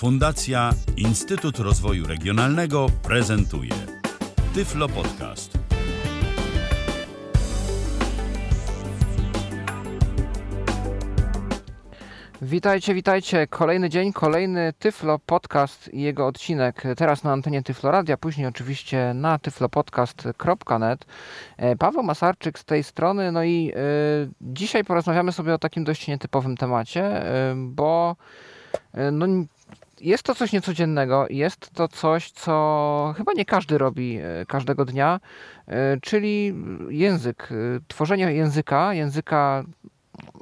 Fundacja Instytut Rozwoju Regionalnego prezentuje Tyflo Podcast. Witajcie, witajcie. Kolejny dzień, kolejny Tyflo Podcast i jego odcinek. Teraz na antenie Tyflo Radia, później oczywiście na tyflopodcast.net. E, Paweł Masarczyk z tej strony. No i y, dzisiaj porozmawiamy sobie o takim dość nietypowym temacie, y, bo no, jest to coś niecodziennego, jest to coś, co chyba nie każdy robi każdego dnia, czyli język, tworzenie języka, języka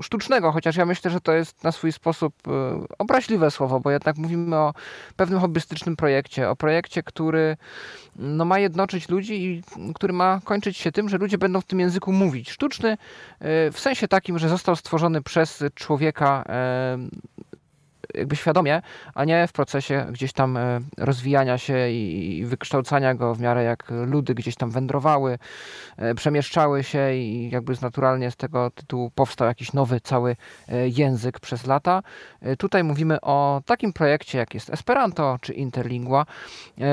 sztucznego, chociaż ja myślę, że to jest na swój sposób e, obraźliwe słowo, bo jednak mówimy o pewnym hobbystycznym projekcie, o projekcie, który no, ma jednoczyć ludzi i który ma kończyć się tym, że ludzie będą w tym języku mówić. Sztuczny e, w sensie takim, że został stworzony przez człowieka e, jakby świadomie, a nie w procesie gdzieś tam e, rozwijania się i wykształcania go w miarę jak ludy gdzieś tam wędrowały, e, przemieszczały się i jakby naturalnie z tego tytułu powstał jakiś nowy cały e, język przez lata. Tutaj mówimy o takim projekcie jak jest Esperanto czy Interlingua,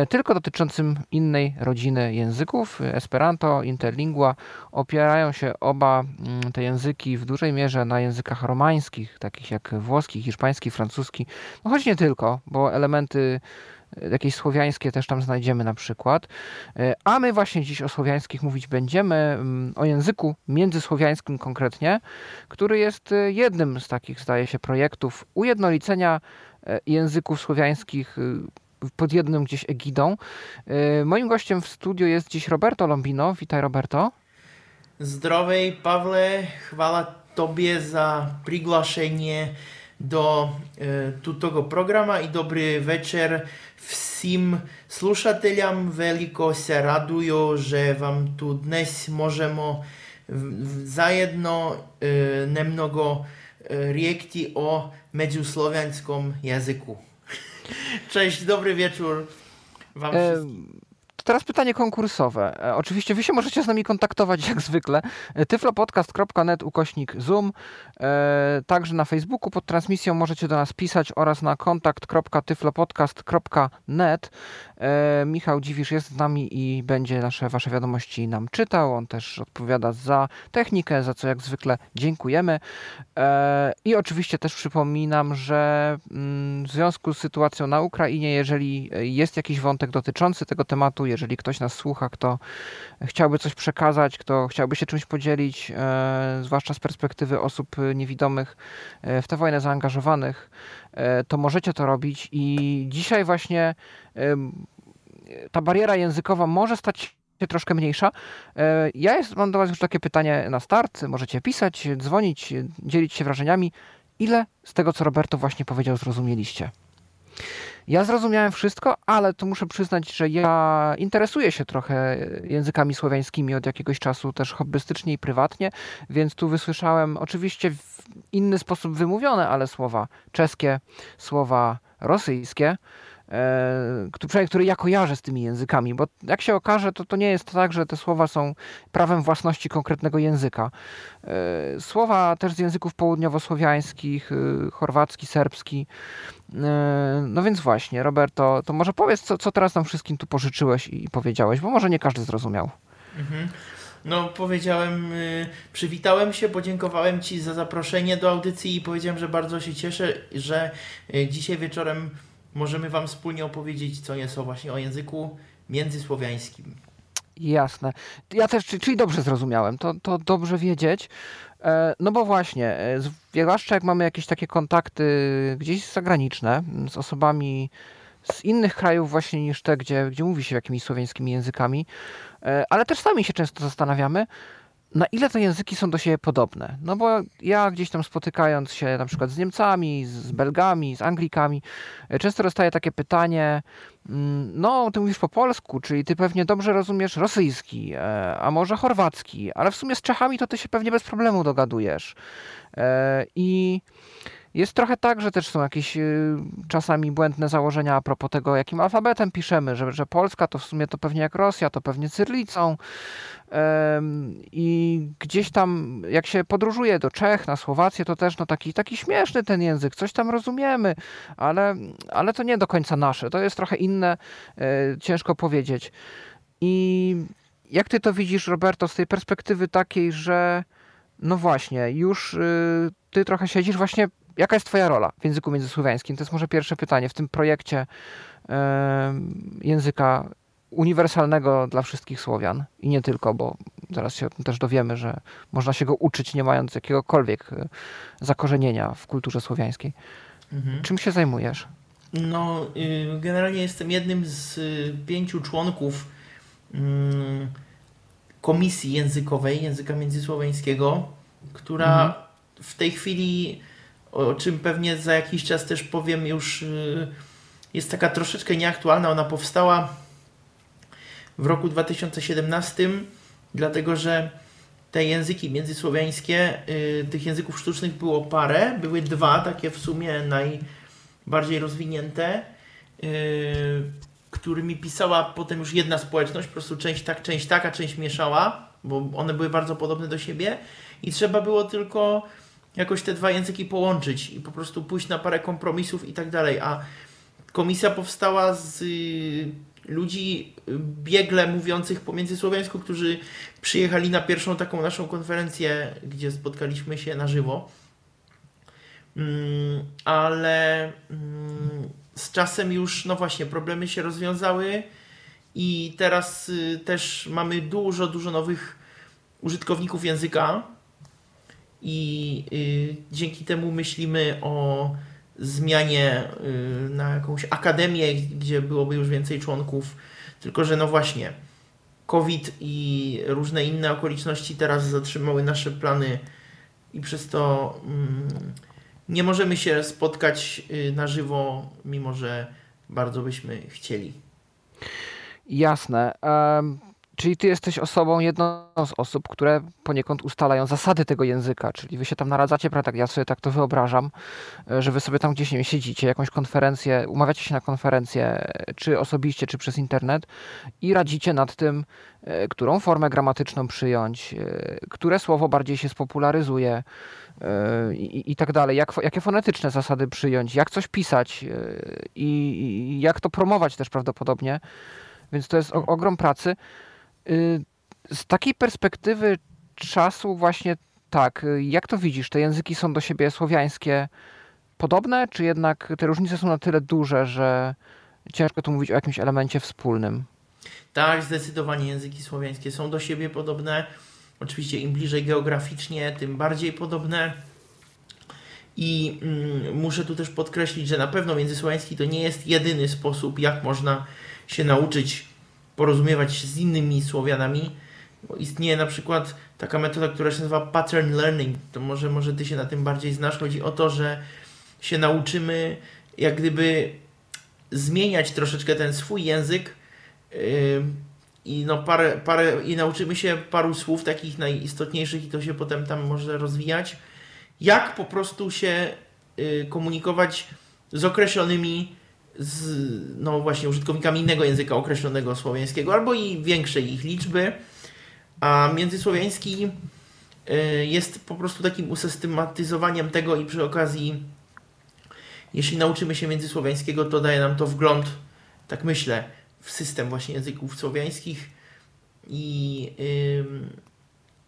tylko dotyczącym innej rodziny języków. Esperanto, Interlingua opierają się oba mm, te języki w dużej mierze na językach romańskich, takich jak włoski, hiszpański, francuski, francuski, no choć nie tylko, bo elementy e, jakieś słowiańskie też tam znajdziemy na przykład. E, a my właśnie dziś o słowiańskich mówić będziemy, mm, o języku międzysłowiańskim konkretnie, który jest e, jednym z takich, zdaje się, projektów ujednolicenia języków słowiańskich pod jednym gdzieś egidą. Moim gościem w studiu jest dziś Roberto Lombino. Witaj Roberto. Zdrowej Pawle, chwała Tobie za priglášenie do e, tutого programa i dobry wieczór всім слушателям. Велико се радую, że Wam tu dnes możemy zajedno e, nemnogo e, riekti o medziusłowiańskim języku. Cześć, dobry wieczór Wam e, wszystkim. Teraz pytanie konkursowe. E, oczywiście wy się możecie z nami kontaktować jak zwykle. E, tyflopodcast.net ukośnik Zoom. E, także na Facebooku pod transmisją możecie do nas pisać oraz na kontakt.tyflopodcast.net. Michał Dziwisz jest z nami i będzie nasze wasze wiadomości nam czytał. On też odpowiada za technikę, za co jak zwykle dziękujemy. I oczywiście też przypominam, że mm, w związku z sytuacją na Ukrainie, jeżeli jest jakiś wątek dotyczący tego tematu, jeżeli ktoś nas słucha, kto chciałby coś przekazać, kto chciałby się czymś podzielić, e, zwłaszcza z perspektywy osób niewidomych e, w tę wojnę zaangażowanych, e, to możecie to robić i dzisiaj właśnie ta bariera językowa może stać się troszkę mniejsza. Ja jest, mam do Was już takie pytanie na start. Możecie pisać, dzwonić, dzielić się wrażeniami. Ile z tego, co Roberto właśnie powiedział, zrozumieliście? Ja zrozumiałem wszystko, ale to muszę przyznać, że ja interesuję się trochę językami słowiańskimi od jakiegoś czasu, też hobbystycznie i prywatnie, więc tu wysłyszałem oczywiście w inny sposób wymówione, ale słowa czeskie, słowa rosyjskie. E, który ja kojarzę z tymi językami, bo jak się okaże, to to nie jest tak, że te słowa są prawem własności konkretnego języka. E, słowa też z języków południowosłowiańskich, e, chorwacki, serbski. No więc właśnie, Roberto, to może powiedz, co, co teraz nam wszystkim tu pożyczyłeś i powiedziałeś, bo może nie każdy zrozumiał. Mhm. No, powiedziałem, yy, przywitałem się, podziękowałem Ci za zaproszenie do audycji i powiedziałem, że bardzo się cieszę, że yy, dzisiaj wieczorem możemy Wam wspólnie opowiedzieć co nieco właśnie o języku międzysłowiańskim. Jasne. Ja też, czyli dobrze zrozumiałem, to, to dobrze wiedzieć. E, no bo właśnie, e, zwłaszcza jak mamy jakieś takie kontakty gdzieś zagraniczne z osobami z innych krajów właśnie niż te, gdzie, gdzie mówi się jakimiś słowiańskimi językami, e, ale też sami się często zastanawiamy, na ile te języki są do siebie podobne. No bo ja gdzieś tam spotykając się na przykład z Niemcami, z Belgami, z Anglikami, e, często dostaję takie pytanie, mm, no ty mówisz po polsku, czyli ty pewnie dobrze rozumiesz rosyjski, e, a może chorwacki, ale w sumie z Czechami to ty się pewnie bez problemu dogadujesz. E, I Jest trochę tak, że też są jakieś y, czasami błędne założenia a propos tego, jakim alfabetem piszemy, że, że Polska to w sumie to pewnie jak Rosja, to pewnie cyrlicą. I gdzieś tam, jak się podróżuje do Czech, na Słowację, to też no taki, taki śmieszny ten język, coś tam rozumiemy, ale, ale to nie do końca nasze. To jest trochę inne, e, ciężko powiedzieć. I jak ty to widzisz, Roberto, z tej perspektywy takiej, że no właśnie, już y, ty trochę siedzisz właśnie, jaka jest twoja rola w języku międzysłowiańskim? To jest może pierwsze pytanie w tym projekcie języka uniwersalnego dla wszystkich Słowian i nie tylko, bo zaraz się też dowiemy, że można się go uczyć nie mając jakiegokolwiek e, zakorzenienia w kulturze słowiańskiej. Mhm. Czym się zajmujesz? No, y, generalnie jestem jednym z y, pięciu członków mm, Komisji Językowej Języka Międzysłowiańskiego, która mhm. w tej chwili, o czym pewnie za jakiś czas też powiem, już y, jest taka troszeczkę nieaktualna. Ona powstała w roku 2017, dlatego że te języki międzysłowiańskie, y, tych języków sztucznych było parę, były dwa, takie w sumie najbardziej rozwinięte, y, którymi pisała potem już jedna społeczność, po prostu część tak, część tak, a część mieszała, bo one były bardzo podobne do siebie. I trzeba było tylko jakoś te dwa języki połączyć i po prostu pójść na parę kompromisów i tak dalej, a komisja powstała z ludzi biegle mówiących po międzysłowiańsku, którzy przyjechali na pierwszą taką naszą konferencję, gdzie spotkaliśmy się na żywo. Mm, ale mm, z czasem już, no właśnie, problemy się rozwiązały i teraz y, też mamy dużo, dużo nowych użytkowników języka i y, dzięki temu myślimy o zmianie y, na jakąś akademię, gdzie byłoby już więcej członków. Tylko, że no właśnie, COVID i różne inne okoliczności teraz zatrzymały nasze plany i przez to mm, nie możemy się spotkać y, na żywo, mimo że bardzo byśmy chcieli. Jasne. Czyli ty jesteś osobą, jedną z osób, które poniekąd ustalają zasady tego języka, czyli wy się tam naradzacie, prawda? Ja sobie tak to wyobrażam, e, że wy sobie tam gdzieś nie wiem, siedzicie, jakąś konferencję, umawiacie się na konferencję, czy osobiście, czy przez internet i radzicie nad tym, e, którą formę gramatyczną przyjąć, e, które słowo bardziej się spopularyzuje i, i tak dalej, jak, jakie fonetyczne zasady przyjąć, jak coś pisać i, i jak to promować też prawdopodobnie. Więc to jest ogrom pracy. Y, z takiej perspektywy czasu właśnie tak, y, jak to widzisz? Te języki są do siebie słowiańskie podobne, czy jednak te różnice są na tyle duże, że ciężko tu mówić o jakimś elemencie wspólnym? Tak, zdecydowanie języki słowiańskie są do siebie podobne. Oczywiście im bliżej geograficznie, tym bardziej podobne. I mm, muszę tu też podkreślić, że na pewno międzysłowiański to nie jest jedyny sposób, jak można się nauczyć porozumiewać się z innymi Słowianami. Bo istnieje na przykład taka metoda, która się nazywa pattern learning. To może, może ty się na tym bardziej znasz. Chodzi o to, że się nauczymy jak gdyby zmieniać troszeczkę ten swój język yy, i, no parę, parę, i nauczymy się paru słów takich najistotniejszych i to się potem tam może rozwijać. Jak po prostu się yy, komunikować z określonymi z no właśnie użytkownikami innego języka określonego słowiańskiego albo i większej ich liczby, a międzysłowiański y, jest po prostu takim usystematyzowaniem tego i przy okazji jeśli nauczymy się międzysłowiańskiego, to daje nam to wgląd, tak myślę, w system właśnie języków słowiańskich. I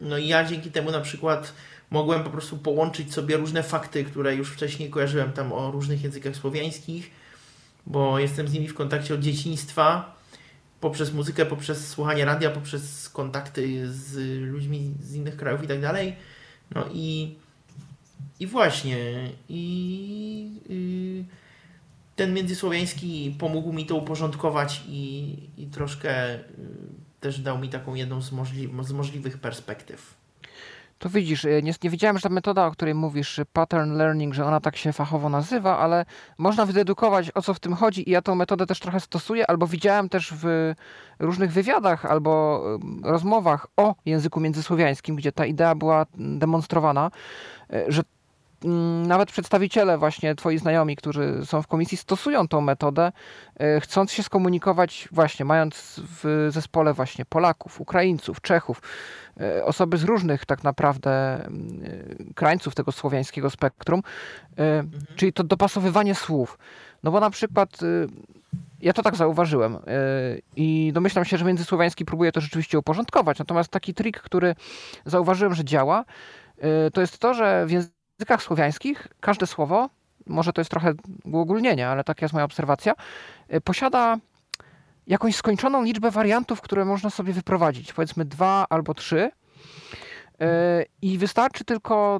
no ja dzięki temu na przykład mogłem po prostu połączyć sobie różne fakty, które już wcześniej kojarzyłem tam o różnych językach słowiańskich bo jestem z nimi w kontakcie od dzieciństwa, poprzez muzykę, poprzez słuchanie radia, poprzez kontakty z ludźmi z innych krajów i tak dalej. No i, i właśnie, i, i ten międzysłowiański pomógł mi to uporządkować i, i troszkę y, też dał mi taką jedną z, możli z możliwych perspektyw. To widzisz, e, nie, nie wiedziałem, że ta metoda, o której mówisz, pattern learning, że ona tak się fachowo nazywa, ale można wydedukować, o co w tym chodzi i ja tą metodę też trochę stosuję, albo widziałem też w różnych wywiadach albo rozmowach o języku międzysłowiańskim, gdzie ta idea była demonstrowana, e, że mm, nawet przedstawiciele właśnie twoi znajomi, którzy są w komisji, stosują tą metodę, e, chcąc się skomunikować właśnie, mając w zespole właśnie Polaków, Ukraińców, Czechów, e, osoby z różnych tak naprawdę mm, e, krańców tego słowiańskiego spektrum, mhm. czyli to dopasowywanie słów. No bo na przykład ja to tak zauważyłem i domyślam się, że międzysłowiański próbuje to rzeczywiście uporządkować. Natomiast taki trik, który zauważyłem, że działa, to jest to, że w językach słowiańskich każde słowo, może to jest trochę uogólnienie, ale taka jest moja obserwacja, y, posiada jakąś skończoną liczbę wariantów, które można sobie wyprowadzić, powiedzmy dwa albo trzy. Y, I wystarczy tylko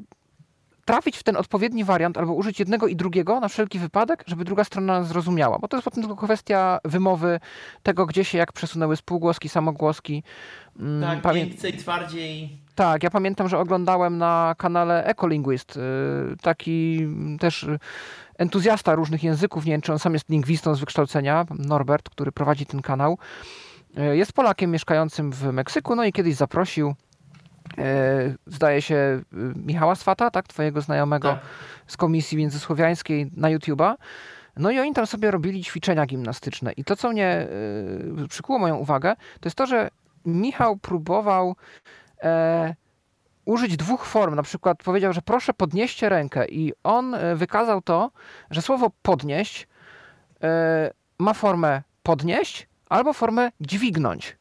trafić w ten odpowiedni wariant albo użyć jednego i drugiego na wszelki wypadek, żeby druga strona zrozumiała. Bo to jest potem tylko kwestia wymowy tego, gdzie się jak przesunęły spółgłoski, samogłoski. Mm, tak, Pamię... więcej, twardziej. Tak, ja pamiętam, że oglądałem na kanale Ecolinguist y, taki też entuzjasta różnych języków, nie wiem czy on sam jest lingwistą z wykształcenia, Norbert, który prowadzi ten kanał. Y, jest Polakiem mieszkającym w Meksyku, no i kiedyś zaprosił zdaje się, y, Michała Swata, tak, twojego znajomego tak. z Komisji Międzysłowiańskiej na YouTube'a. No i oni tam sobie robili ćwiczenia gimnastyczne. I to, co mnie y, przykuło moją uwagę, to jest to, że Michał próbował e, użyć dwóch form. Na przykład powiedział, że proszę podnieście rękę i on e, wykazał to, że słowo podnieść e, ma formę podnieść albo formę dźwignąć.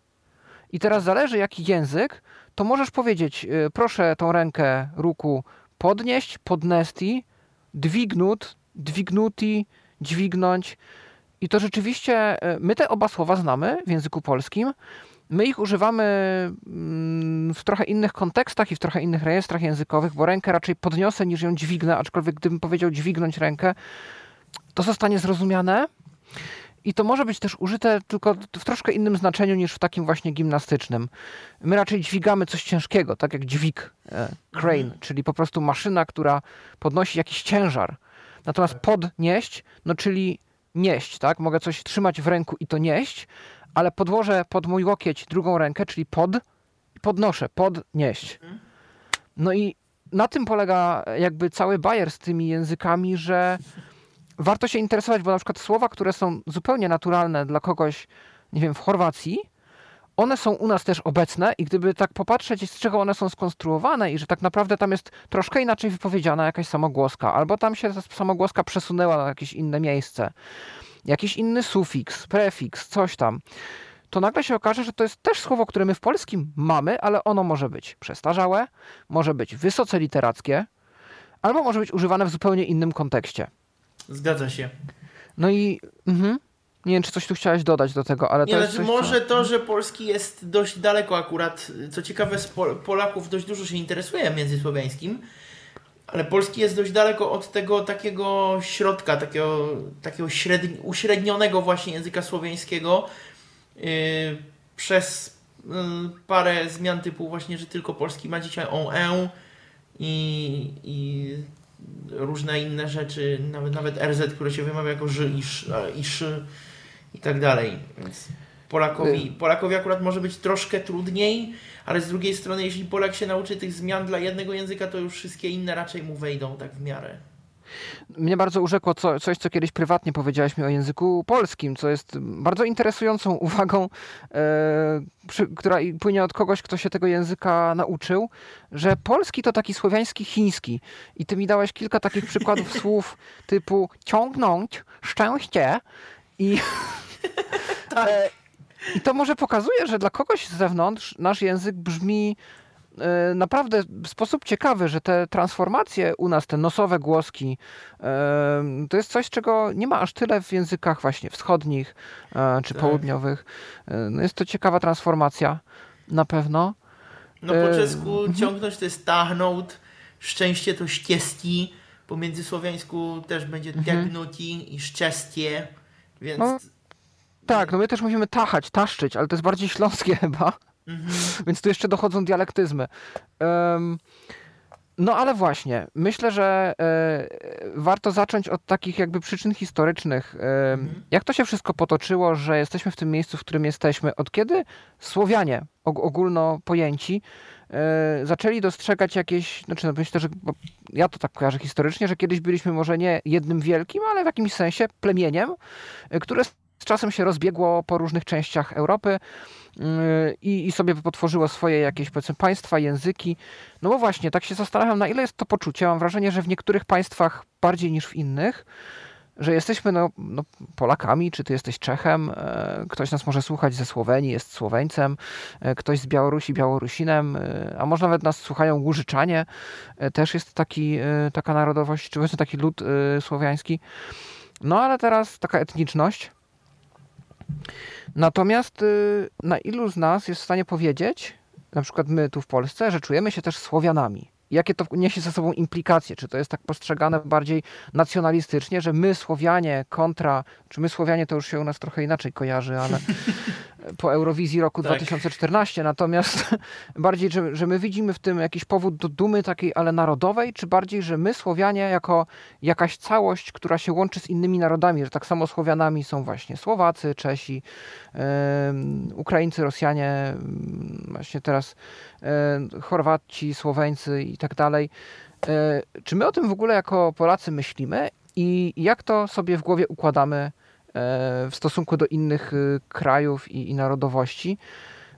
I teraz zależy jaki język, to możesz powiedzieć, y, proszę tą rękę ruku podnieść, podnesti, dwignut, dwignuti, dźwignąć. I to rzeczywiście, y, my te oba słowa znamy w języku polskim. My ich używamy mm, w trochę innych kontekstach i w trochę innych rejestrach językowych, bo rękę raczej podniosę niż ją dźwignę, aczkolwiek gdybym powiedział dźwignąć rękę, to zostanie zrozumiane. I to może być też użyte tylko w troszkę innym znaczeniu niż w takim właśnie gimnastycznym. My raczej dźwigamy coś ciężkiego, tak jak dźwig, e, crane, mhm. czyli po prostu maszyna, która podnosi jakiś ciężar. Natomiast tak. podnieść, no czyli nieść, tak? Mogę coś trzymać w ręku i to nieść, ale podłożę pod mój łokieć drugą rękę, czyli pod podnoszę, podnieść. Mhm. No i na tym polega jakby cały bajer z tymi językami, że warto się interesować, bo na przykład słowa, które są zupełnie naturalne dla kogoś, nie wiem, w Chorwacji, one są u nas też obecne i gdyby tak popatrzeć, z czego one są skonstruowane i że tak naprawdę tam jest troszkę inaczej wypowiedziana jakaś samogłoska, albo tam się ta samogłoska przesunęła na jakieś inne miejsce, jakiś inny sufiks, prefiks, coś tam, to nagle się okaże, że to jest też słowo, które my w polskim mamy, ale ono może być przestarzałe, może być wysoce literackie, albo może być używane w zupełnie innym kontekście. Zgadza się. No i mhm. nie wiem, czy coś tu chciałeś dodać do tego, ale nie, to znaczy, może co... to, że polski jest dość daleko akurat. Co ciekawe, z Polaków dość dużo się interesuje międzysłowiańskim, ale polski jest dość daleko od tego takiego środka, takiego, takiego średni, uśrednionego właśnie języka słowiańskiego yy, przez yy, parę zmian typu właśnie, że tylko polski ma dzisiaj on, e i, i różne inne rzeczy, nawet, nawet RZ, które się wymawia jako ży, isz, isz i tak dalej. Więc Polakowi, y- Polakowi akurat może być troszkę trudniej, ale z drugiej strony, jeśli Polak się nauczy tych zmian dla jednego języka, to już wszystkie inne raczej mu wejdą tak w miarę. Mnie bardzo urzekło co, coś, co kiedyś prywatnie powiedziałaś mi o języku polskim, co jest bardzo interesującą uwagą, e, przy, która płynie od kogoś, kto się tego języka nauczył, że polski to taki słowiański chiński. I ty mi dałeś kilka takich przykładów słów typu ciągnąć, szczęście i... tak. e, I to może pokazuje, że dla kogoś z zewnątrz nasz język brzmi naprawdę w sposób ciekawy, że te transformacje u nas, te nosowe głoski, e, to jest coś, czego nie ma aż tyle w językach właśnie wschodnich e, czy tak. południowych. No jest to ciekawa transformacja na pewno. No po czesku mhm. ciągnąć to jest tachnąć, szczęście to ścieski, po międzysłowiańsku też będzie mhm. i szczęście, więc... No, tak, no my też musimy tachać, taszczyć, ale to jest bardziej śląskie chyba. Mhm. Więc tu jeszcze dochodzą dialektyzmy. Um, no ale właśnie, myślę, że e, warto zacząć od takich jakby przyczyn historycznych. Mhm. Jak to się wszystko potoczyło, że jesteśmy w tym miejscu, w którym jesteśmy? Od kiedy Słowianie, og ogólno pojęci, e, zaczęli dostrzegać jakieś, znaczy no myślę, że ja to tak kojarzę historycznie, że kiedyś byliśmy może nie jednym wielkim, ale w jakimś sensie plemieniem, e, które z czasem się rozbiegło po różnych częściach Europy i, i sobie potworzyło swoje jakieś powiedzmy państwa, języki. No bo właśnie, tak się zastanawiam, na ile jest to poczucie. Mam wrażenie, że w niektórych państwach bardziej niż w innych że jesteśmy no, no, Polakami, czy ty jesteś Czechem, e, ktoś nas może słuchać ze Słowenii, jest Słoweńcem, e, ktoś z Białorusi Białorusinem, a może nawet nas słuchają Łużyczanie, też jest taki, taka narodowość, czy właśnie taki lud słowiański. No ale teraz taka etniczność. Natomiast na ilu z nas jest w stanie powiedzieć, na przykład my tu w Polsce, że czujemy się też Słowianami? jakie to niesie ze sobą implikacje? Czy to jest tak postrzegane bardziej nacjonalistycznie, że my Słowianie kontra, czy my Słowianie to już się u nas trochę inaczej kojarzy, ale po Eurowizji roku tak. 2014, natomiast bardziej, że, że my widzimy w tym jakiś powód do dumy takiej, ale narodowej, czy bardziej, że my Słowianie jako jakaś całość, która się łączy z innymi narodami, że tak samo Słowianami są właśnie Słowacy, Czesi, yy, Ukraińcy, Rosjanie, yy, właśnie teraz yy, Chorwaci, Słoweńcy i tak dalej. E, czy my o tym w ogóle jako Polacy myślimy i jak to sobie w głowie układamy w stosunku do innych y, krajów i, i narodowości.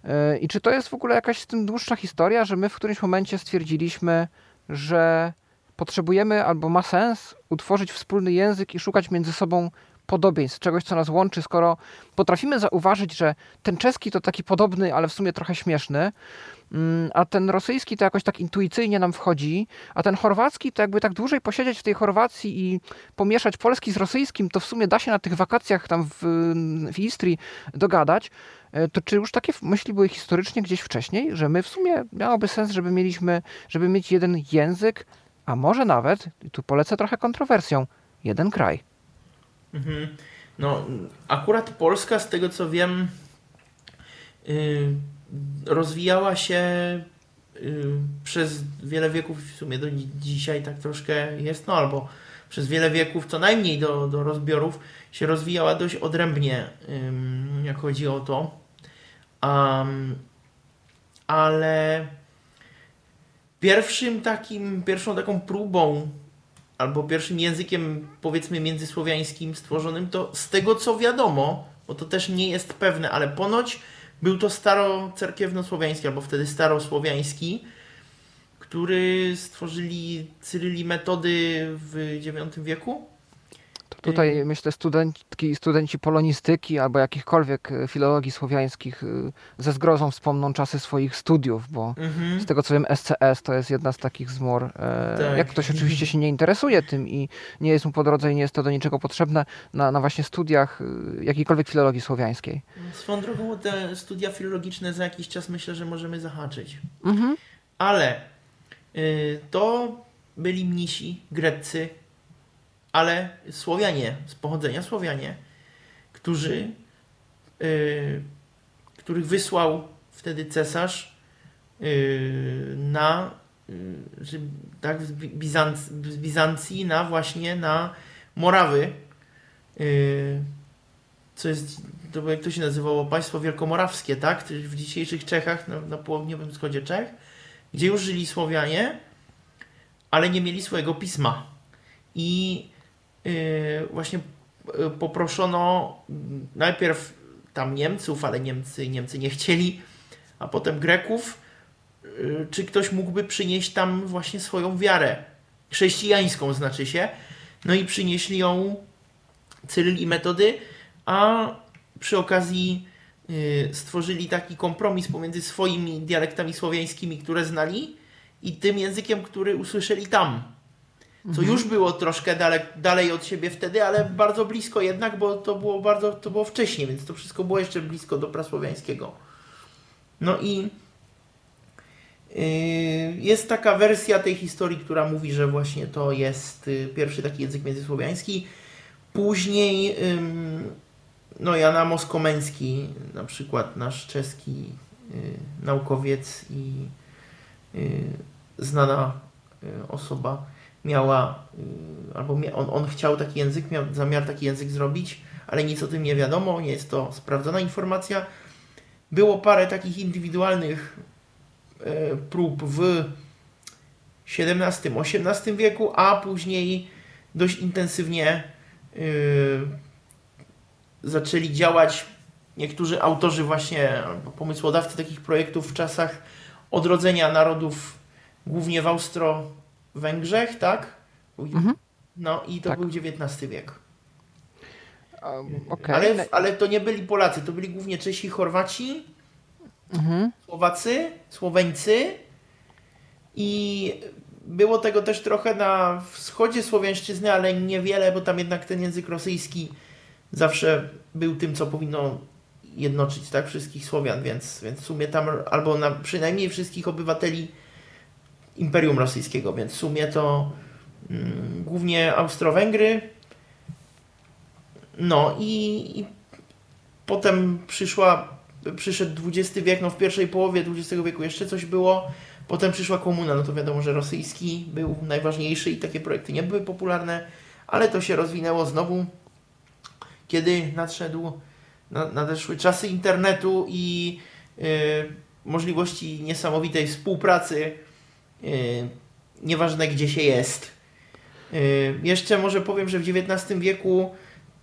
Y, I czy to jest w ogóle jakaś z tym dłuższa historia, że my w którymś momencie stwierdziliśmy, że potrzebujemy albo ma sens utworzyć wspólny język i szukać między sobą podobieństw, czegoś, co nas łączy, skoro potrafimy zauważyć, że ten czeski to taki podobny, ale w sumie trochę śmieszny, mm, a ten rosyjski to jakoś tak intuicyjnie nam wchodzi, a ten chorwacki to jakby tak dłużej posiedzieć w tej Chorwacji i pomieszać polski z rosyjskim, to w sumie da się na tych wakacjach tam w, w Istrii dogadać, e, to czy już takie myśli były historycznie gdzieś wcześniej, że my w sumie miałoby sens, żeby mieliśmy, żeby mieć jeden język, a może nawet, i tu polecę trochę kontrowersją, jeden kraj. Mhm. No, akurat Polska, z tego co wiem, yy, rozwijała się yy, przez wiele wieków, w sumie do dzisiaj tak troszkę jest, no albo przez wiele wieków, co najmniej do, do rozbiorów, się rozwijała dość odrębnie, yy, jak chodzi o to. Um, ale pierwszym takim, pierwszą taką próbą albo pierwszym językiem powiedzmy międzysłowiańskim stworzonym, to z tego co wiadomo, bo to też nie jest pewne, ale ponoć był to starocerkiewnosłowiański, albo wtedy starosłowiański, który stworzyli Cyryli metody w IX wieku. Tutaj myślę studentki, studenci polonistyki albo jakichkolwiek e, filologii słowiańskich e, ze zgrozą wspomną czasy swoich studiów, bo mhm. z tego co wiem SCS to jest jedna z takich zmor. E, tak. Jak ktoś oczywiście się nie interesuje tym i nie jest mu po drodze i nie jest to do niczego potrzebne na, na właśnie studiach jakiejkolwiek filologii słowiańskiej. Swoją drogą te studia filologiczne za jakiś czas myślę, że możemy zahaczyć. Mhm. Ale y, to byli mnisi greccy, ale Słowianie, z pochodzenia Słowianie, którzy, yy, których wysłał wtedy cesarz yy, na yy, tak, z, Bizanc, z Bizancji na właśnie na Morawy, yy, co jest, to jak to się nazywało, państwo wielkomorawskie, tak, w dzisiejszych Czechach, na, na południowym wschodzie Czech, gdzie już żyli Słowianie, ale nie mieli swojego pisma. I Y, właśnie y, poproszono najpierw tam Niemców, ale Niemcy, Niemcy nie chcieli, a potem Greków, y, czy ktoś mógłby przynieść tam właśnie swoją wiarę? Chrześcijańską, znaczy się. No i przynieśli ją Cyryl i Metody, a przy okazji stworzyli taki kompromis pomiędzy swoimi dialektami słowiańskimi, które znali, i tym językiem, który usłyszeli tam co już było troszkę dalej, dalej od siebie wtedy, ale bardzo blisko jednak, bo to było bardzo, to było wcześniej, więc to wszystko było jeszcze blisko do prasłowiańskiego. No i yy, jest taka wersja tej historii, która mówi, że właśnie to jest yy, pierwszy taki język międzysłowiański. Później no Jana Moskomeński, na przykład nasz czeski y, naukowiec i y, znana y, osoba, miała, y, albo on, on chciał taki język, miał zamiar taki język zrobić, ale nic o tym nie wiadomo, nie jest to sprawdzona informacja. Było parę takich indywidualnych e, prób w XVII-XVIII wieku, a później dość intensywnie e, zaczęli działać niektórzy autorzy właśnie, pomysłodawcy takich projektów w czasach odrodzenia narodów, głównie w Austro-Węgrzech, tak? Mhm. No i to Tak. był XIX wiek. Um, okej. Ale, ale to nie byli Polacy, to byli głównie Czesi, Chorwaci, Mhm. Słowacy, Słoweńcy i było tego też trochę na wschodzie słowiańszczyzny, ale niewiele, bo tam jednak ten język rosyjski zawsze był tym, co powinno jednoczyć tak wszystkich Słowian, więc, więc w sumie tam, albo na, przynajmniej wszystkich obywateli Imperium Rosyjskiego, więc w sumie to mm, głównie Austro-Węgry. No i, i potem przyszła, przyszedł XX wiek, no w pierwszej połowie XX wieku jeszcze coś było, potem przyszła komuna, no to wiadomo, że rosyjski był najważniejszy i takie projekty nie były popularne, ale to się rozwinęło znowu, kiedy nadszedł, na, nadeszły czasy internetu i y, możliwości niesamowitej współpracy, nieważne gdzie się jest. Y, jeszcze może powiem, że w XIX wieku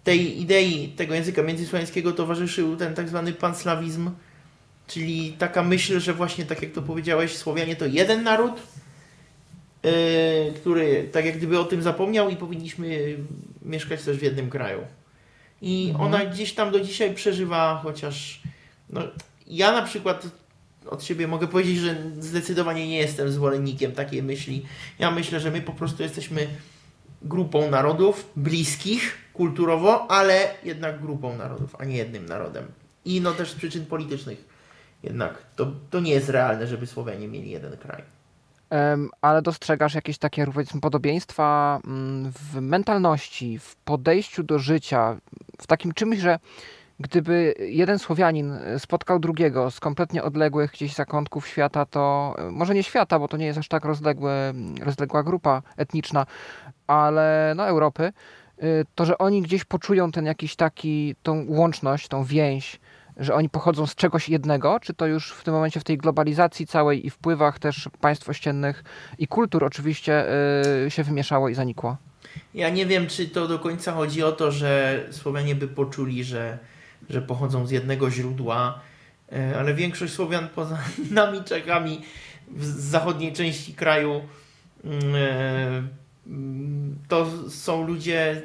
tej idei tego języka międzysłowiańskiego towarzyszył ten tak zwany panslawizm, czyli taka myśl, że właśnie tak jak to powiedziałeś, Słowianie to jeden naród, yy, który tak jak gdyby o tym zapomniał i powinniśmy mieszkać też w jednym kraju. I Mhm. ona gdzieś tam do dzisiaj przeżywa, chociaż no, ja na przykład od siebie mogę powiedzieć, że zdecydowanie nie jestem zwolennikiem takiej myśli. Ja myślę, że my po prostu jesteśmy grupą narodów bliskich kulturowo, ale jednak grupą narodów, a nie jednym narodem. I no też z przyczyn politycznych. Jednak to, to nie jest realne, żeby Słowianie mieli jeden kraj. Ale dostrzegasz jakieś takie podobieństwa mm, w mentalności, w podejściu do życia, w takim czymś, że gdyby jeden Słowianin e, spotkał drugiego z kompletnie odległych gdzieś zakątków świata, to e, może nie świata, bo to nie jest aż tak rozległe, rozległa grupa etniczna, ale no Europy, y, to że oni gdzieś poczują ten jakiś taki, tą łączność, tą więź, że oni pochodzą z czegoś jednego, czy to już w tym momencie w tej globalizacji całej i wpływach też państw ościennych i kultur oczywiście y, się wymieszało i zanikło? Ja nie wiem, czy to do końca chodzi o to, że Słowianie by poczuli, że, że pochodzą z jednego źródła, e, ale większość Słowian poza nami, Czechami, w zachodniej części kraju, mm, e, mm, to są ludzie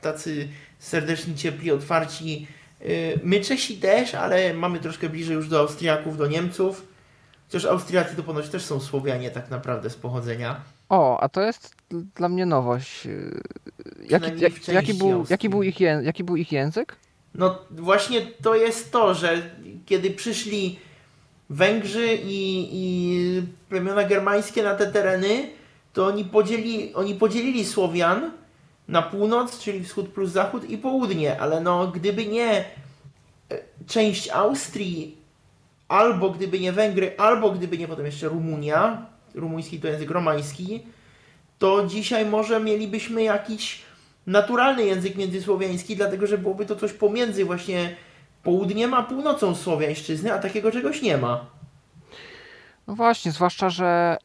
tacy serdeczni, ciepli, otwarci. E, My Czesi też, ale mamy troszkę bliżej już do Austriaków, do Niemców. Chociaż Austriacy to ponoć też są Słowianie tak naprawdę z pochodzenia. O, a to jest dla mnie nowość. Jaki, jak, jaki, był, jaki, był ich jaki był ich język? No właśnie to jest to, że kiedy przyszli Węgrzy i, i plemiona germańskie na te tereny, to oni, podzieli, oni podzielili Słowian na północ, czyli wschód plus zachód i południe, ale no gdyby nie e, część Austrii, albo gdyby nie Węgry, albo gdyby nie potem jeszcze Rumunia, rumuński to język romański, to dzisiaj może mielibyśmy jakiś naturalny język międzysłowiański, dlatego że byłoby to coś pomiędzy właśnie południem a północą słowiańszczyzny, a takiego czegoś nie ma. No właśnie, zwłaszcza, że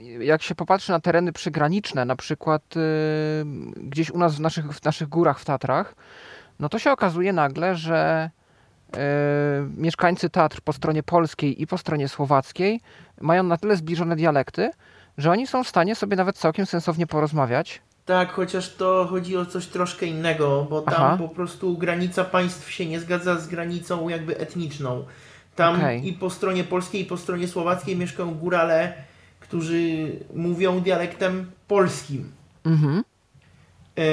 y, jak się popatrzy na tereny przygraniczne, na przykład y, gdzieś u nas w naszych, w naszych górach w Tatrach, no to się okazuje nagle, że y, mieszkańcy Tatr po stronie polskiej i po stronie słowackiej mają na tyle zbliżone dialekty, że oni są w stanie sobie nawet całkiem sensownie porozmawiać. Tak, chociaż to chodzi o coś troszkę innego, bo tam Aha. po prostu granica państw się nie zgadza z granicą jakby etniczną. Tam Okej. i po stronie polskiej, i po stronie słowackiej mieszkają górale, którzy mówią dialektem polskim. Mhm. Yy,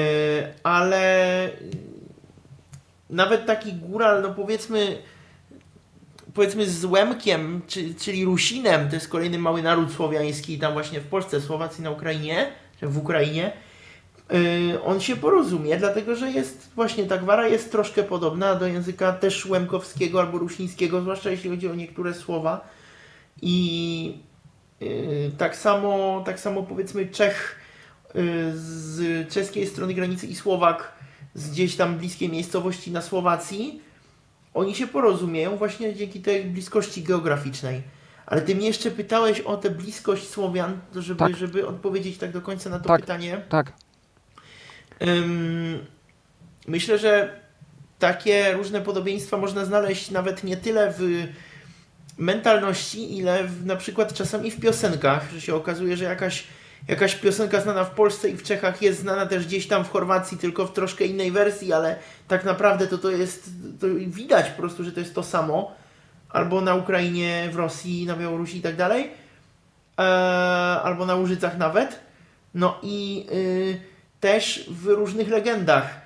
ale nawet taki góral, no powiedzmy, powiedzmy z Łemkiem, czy, czyli Rusinem, to jest kolejny mały naród słowiański, tam właśnie w Polsce, Słowacji na Ukrainie, czy w Ukrainie, on się porozumie, dlatego że jest właśnie ta gwara jest troszkę podobna do języka też łemkowskiego albo rusińskiego, zwłaszcza jeśli chodzi o niektóre słowa. I yy, tak samo, tak samo powiedzmy Czech yy, z czeskiej strony granicy i Słowak z gdzieś tam bliskiej miejscowości na Słowacji, oni się porozumieją właśnie dzięki tej bliskości geograficznej. Ale ty mnie jeszcze pytałeś o tę bliskość Słowian, żeby, Tak. żeby odpowiedzieć tak do końca na to Tak. pytanie. Tak. Myślę, że takie różne podobieństwa można znaleźć nawet nie tyle w mentalności, ile w, na przykład czasami w piosenkach, że się okazuje, że jakaś, jakaś piosenka znana w Polsce i w Czechach jest znana też gdzieś tam w Chorwacji, tylko w troszkę innej wersji, ale tak naprawdę to to jest, to widać po prostu, że to jest to samo. Albo na Ukrainie, w Rosji, na Białorusi i tak dalej. E, albo na Łużycach nawet. No i y, też w różnych legendach.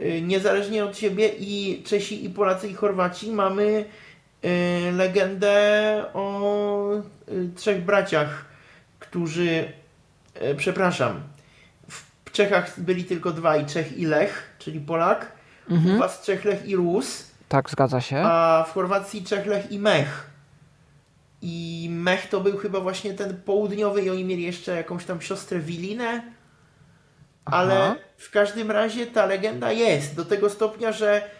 Y, niezależnie od siebie i Czesi, i Polacy, i Chorwaci mamy y, legendę o y, trzech braciach, którzy, przepraszam, w Czechach byli tylko dwaj, Czech i Lech, czyli Polak, u Mhm. was Czech, Lech i Rus, Tak, zgadza się. a w Chorwacji Czech, Lech i Mech. I Mech to był chyba właśnie ten południowy i oni mieli jeszcze jakąś tam siostrę Wilinę. Ale w każdym razie ta legenda jest do tego stopnia, że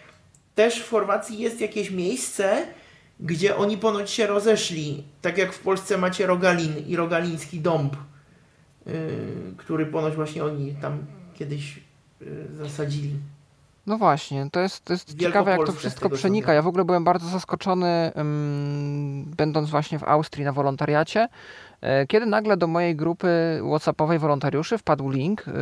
też w Chorwacji jest jakieś miejsce, gdzie oni ponoć się rozeszli. Tak jak w Polsce macie Rogalin i Rogaliński Dąb, yy, który ponoć właśnie oni tam kiedyś yy, zasadzili. No właśnie, to jest, to jest ciekawe, jak to wszystko przenika. Ja w ogóle byłem bardzo zaskoczony, ym, będąc właśnie w Austrii na wolontariacie, kiedy nagle do mojej grupy WhatsAppowej wolontariuszy wpadł link y,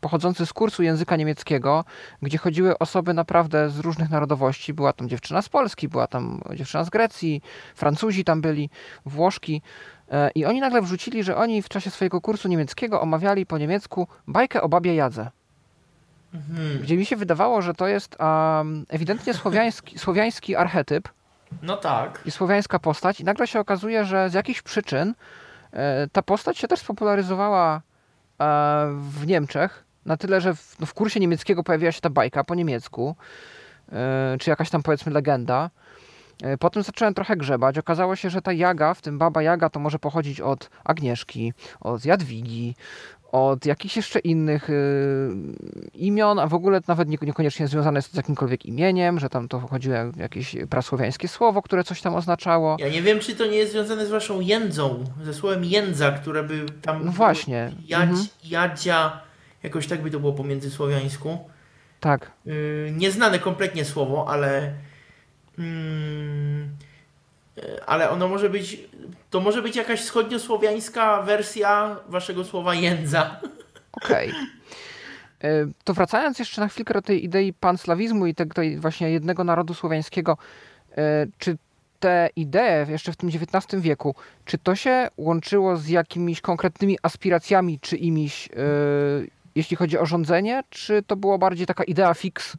pochodzący z kursu języka niemieckiego, gdzie chodziły osoby naprawdę z różnych narodowości. Była tam dziewczyna z Polski, była tam dziewczyna z Grecji, Francuzi tam byli, Włoszki. E, I oni nagle wrzucili, że oni w czasie swojego kursu niemieckiego omawiali po niemiecku bajkę o babie Jadze Mhm. gdzie mi się wydawało, że to jest um, ewidentnie słowiański, słowiański archetyp No tak. i słowiańska postać i nagle się okazuje, że z jakichś przyczyn e, ta postać się też spopularyzowała e, w Niemczech na tyle, że w, no, w kursie niemieckiego pojawiła się ta bajka po niemiecku, e, czy jakaś tam powiedzmy legenda. E, Potem zacząłem trochę grzebać. Okazało się, że ta Jaga, w tym Baba Jaga, to może pochodzić od Agnieszki, od Jadwigi, od jakichś jeszcze innych y, imion, a w ogóle nawet nie, niekoniecznie związane jest to z jakimkolwiek imieniem, że tam to chodziło jakieś prasłowiańskie słowo, które coś tam oznaczało. Ja nie wiem, czy to nie jest związane z waszą jędzą, ze słowem jędza, które by tam... No właśnie. Jadź, Mhm. Jadzia, jakoś tak by to było po międzysłowiańsku. Tak. Yy, nieznane kompletnie słowo, ale... Mm, yy, ale ono może być... To może być jakaś wschodniosłowiańska wersja waszego słowa jędza. Okej. E, To wracając jeszcze na chwilkę do tej idei panslawizmu i tego właśnie jednego narodu słowiańskiego, e, czy te idee jeszcze w tym XIX wieku, czy to się łączyło z jakimiś konkretnymi aspiracjami czyimiś, e, jeśli chodzi o rządzenie, czy to było bardziej taka idea fix e,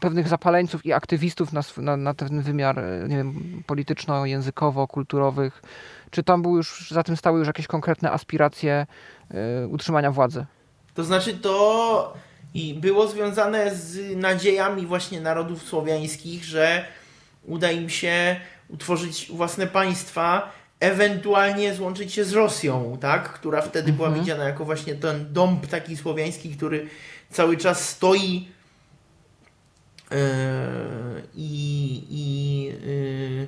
pewnych zapaleńców i aktywistów na, na, na ten wymiar, e, nie wiem, polityczno-językowo-kulturowych, czy tam były już, za tym stały już jakieś konkretne aspiracje e, utrzymania władzy? To znaczy to i było związane z nadziejami właśnie narodów słowiańskich, że uda im się utworzyć własne państwa, ewentualnie złączyć się z Rosją, tak? która wtedy była Mhm. widziana jako właśnie ten dąb taki słowiański, który cały czas stoi i, i yy,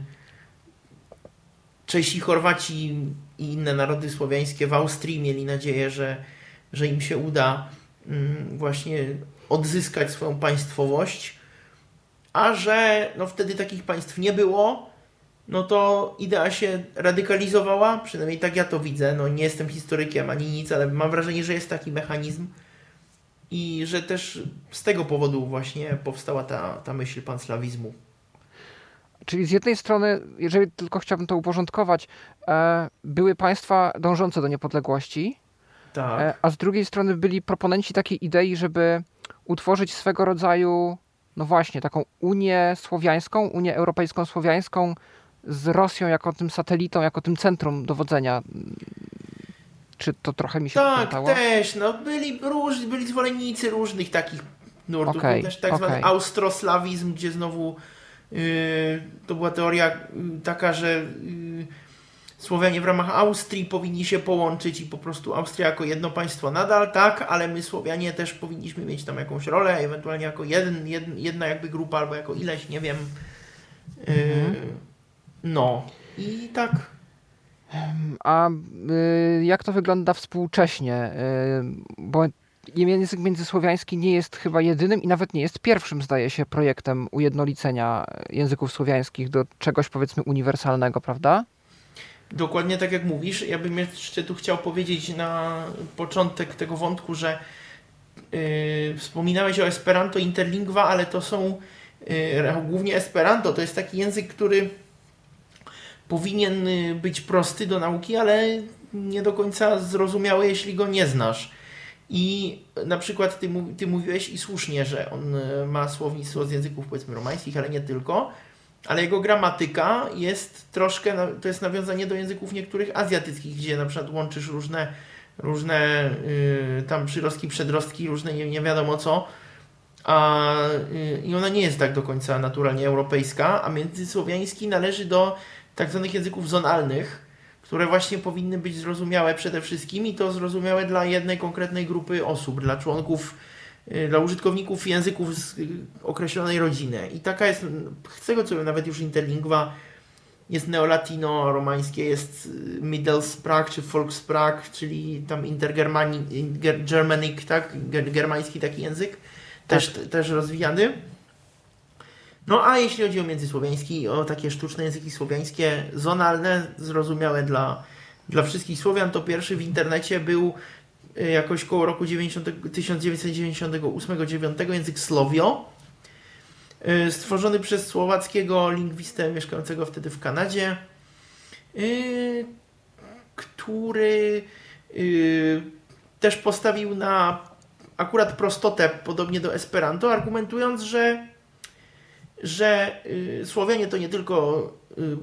Czesi, Chorwaci i inne narody słowiańskie w Austrii mieli nadzieję, że, że im się uda mm, właśnie odzyskać swoją państwowość, a że no wtedy takich państw nie było, no to idea się radykalizowała, przynajmniej tak ja to widzę. No nie jestem historykiem ani nic, ale mam wrażenie, że jest taki mechanizm i że też z tego powodu właśnie powstała ta, ta myśl panslawizmu. Czyli z jednej strony, jeżeli tylko chciałbym to uporządkować, e, były państwa dążące do niepodległości, Tak. e, a z drugiej strony byli proponenci takiej idei, żeby utworzyć swego rodzaju, no właśnie, taką Unię Słowiańską, Unię Europejską Słowiańską z Rosją jako tym satelitą, jako tym centrum dowodzenia. Czy to trochę mi się Tak, pamiętało? też. No, byli, róż, byli zwolennicy różnych takich nurtów. Był też tak zwany okej. austroslawizm, gdzie znowu yy, to była teoria yy, taka, że yy, Słowianie w ramach Austrii powinni się połączyć i po prostu Austria jako jedno państwo nadal, tak, ale my Słowianie też powinniśmy mieć tam jakąś rolę, ewentualnie jako jeden, jedna jakby grupa albo jako ileś, nie wiem. Yy, Mhm. No. I tak. A y, jak to wygląda współcześnie? Y, bo język międzysłowiański nie jest chyba jedynym i nawet nie jest pierwszym, zdaje się, projektem ujednolicenia języków słowiańskich do czegoś powiedzmy uniwersalnego, prawda? Dokładnie tak jak mówisz. Ja bym jeszcze tu chciał powiedzieć na początek tego wątku, że yy, wspominałeś o Esperanto Interlingua, ale to są głównie Esperanto. To jest taki język, który powinien y, być prosty do nauki, ale nie do końca zrozumiały, jeśli go nie znasz. I na przykład ty, ty mówiłeś i słusznie, że on y, ma słownictwo z języków powiedzmy romańskich, ale nie tylko ale jego gramatyka jest troszkę, to jest nawiązanie do języków niektórych azjatyckich, gdzie na przykład łączysz różne, różne yy, tam przyrostki, przedrostki, różne nie, nie wiadomo co, a, yy, i ona nie jest tak do końca naturalnie europejska, a międzysłowiański należy do tak zwanych języków zonalnych, które właśnie powinny być zrozumiałe przede wszystkim i to zrozumiałe dla jednej konkretnej grupy osób, dla członków Y, dla użytkowników języków z y, określonej rodziny. I taka jest, z tego co wiem, nawet już interlingua jest neolatino, romańskie, jest y, Middlesprach czy Volkssprach, czyli tam intergermanic, tak? Germański taki język, też, tak. też rozwijany. No a jeśli chodzi o międzysłowiański, o takie sztuczne języki słowiańskie, zonalne, zrozumiałe dla, dla wszystkich Słowian, to pierwszy w internecie był Y, jakoś koło roku 1998-9 język Słowio, y, stworzony przez słowackiego lingwistę mieszkającego wtedy w Kanadzie, y, który też postawił na akurat prostotę, podobnie do Esperanto, argumentując, że, że Słowianie to nie tylko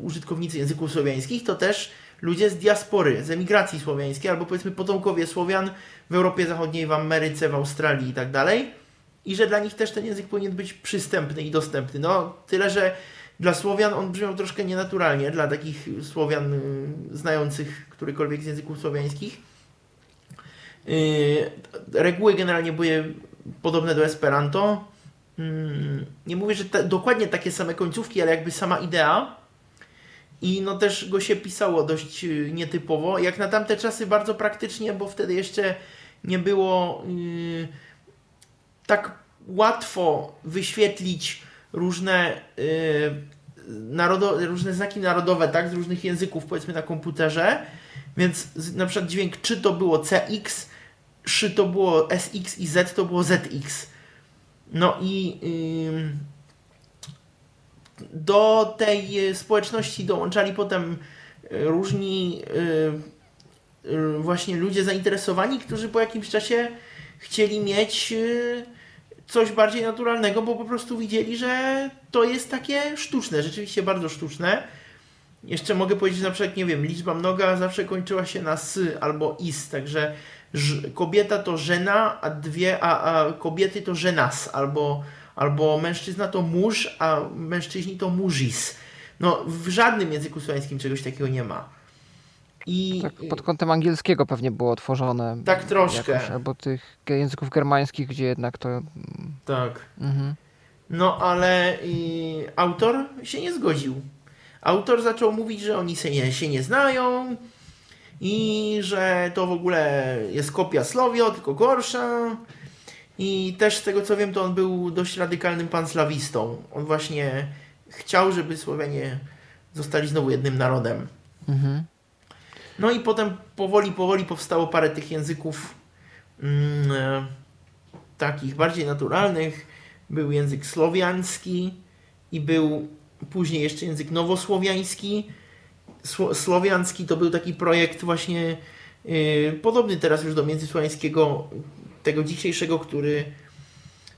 użytkownicy języków słowiańskich, to też ludzie z diaspory, z emigracji słowiańskiej, albo powiedzmy potomkowie Słowian w Europie Zachodniej, w Ameryce, w Australii i tak dalej. I że dla nich też ten język powinien być przystępny i dostępny. No, tyle, że dla Słowian on brzmiał troszkę nienaturalnie, dla takich Słowian y, znających którykolwiek z języków słowiańskich. Reguły generalnie były podobne do Esperanto. Yy, nie mówię, że te, dokładnie takie same końcówki, ale jakby sama idea i no też go się pisało dość y, nietypowo. Jak na tamte czasy bardzo praktycznie, bo wtedy jeszcze nie było yy, tak łatwo wyświetlić różne, yy, narodo, różne znaki narodowe tak, z różnych języków, powiedzmy na komputerze. Więc na przykład dźwięk czy to było CX, czy to było SX i Z to było ZX. No i do tej e, społeczności dołączali potem e, różni e, właśnie ludzie zainteresowani, którzy po jakimś czasie chcieli mieć coś bardziej naturalnego, bo po prostu widzieli, że to jest takie sztuczne, rzeczywiście bardzo sztuczne. Jeszcze mogę powiedzieć, że na przykład, nie wiem, liczba mnoga zawsze kończyła się na s albo is, także kobieta to żena, a dwie, a, a kobiety to żenas, albo albo mężczyzna to mórz, a mężczyźni to murzis. No, w żadnym języku słowiańskim czegoś takiego nie ma. I, tak, pod kątem angielskiego pewnie było tworzone. Tak troszkę. Jakoś, albo tych języków germańskich, gdzie jednak to. Tak. Mhm. No ale autor się nie zgodził. Autor zaczął mówić, że oni się nie, się nie znają i że to w ogóle jest kopia Słowio, tylko gorsza i też z tego co wiem, to on był dość radykalnym panslawistą. On właśnie chciał, żeby Słowianie zostali znowu jednym narodem. Mhm. No i potem powoli, powoli powstało parę tych języków mm, e, takich bardziej naturalnych. Był język słowiański i był później jeszcze język nowosłowiański. Sło, słowiański to był taki projekt właśnie yy, podobny teraz już do międzysłowiańskiego, tego dzisiejszego, który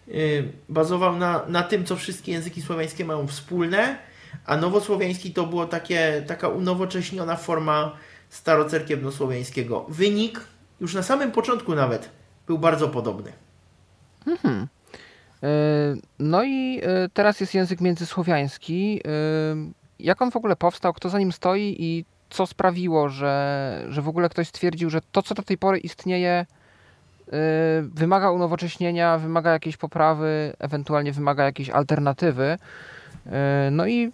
y, bazował na, na tym, co wszystkie języki słowiańskie mają wspólne, a nowosłowiański to było takie, taka unowocześniona forma starocerkiewnosłowiańskiego. Wynik już na samym początku nawet był bardzo podobny. Mhm. E, no i e, teraz jest język międzysłowiański. Jak on w ogóle powstał? Kto za nim stoi i co sprawiło, że, że w ogóle ktoś stwierdził, że to, co do tej pory istnieje, Y, wymaga unowocześnienia, wymaga jakiejś poprawy, ewentualnie wymaga jakiejś alternatywy. Y, no i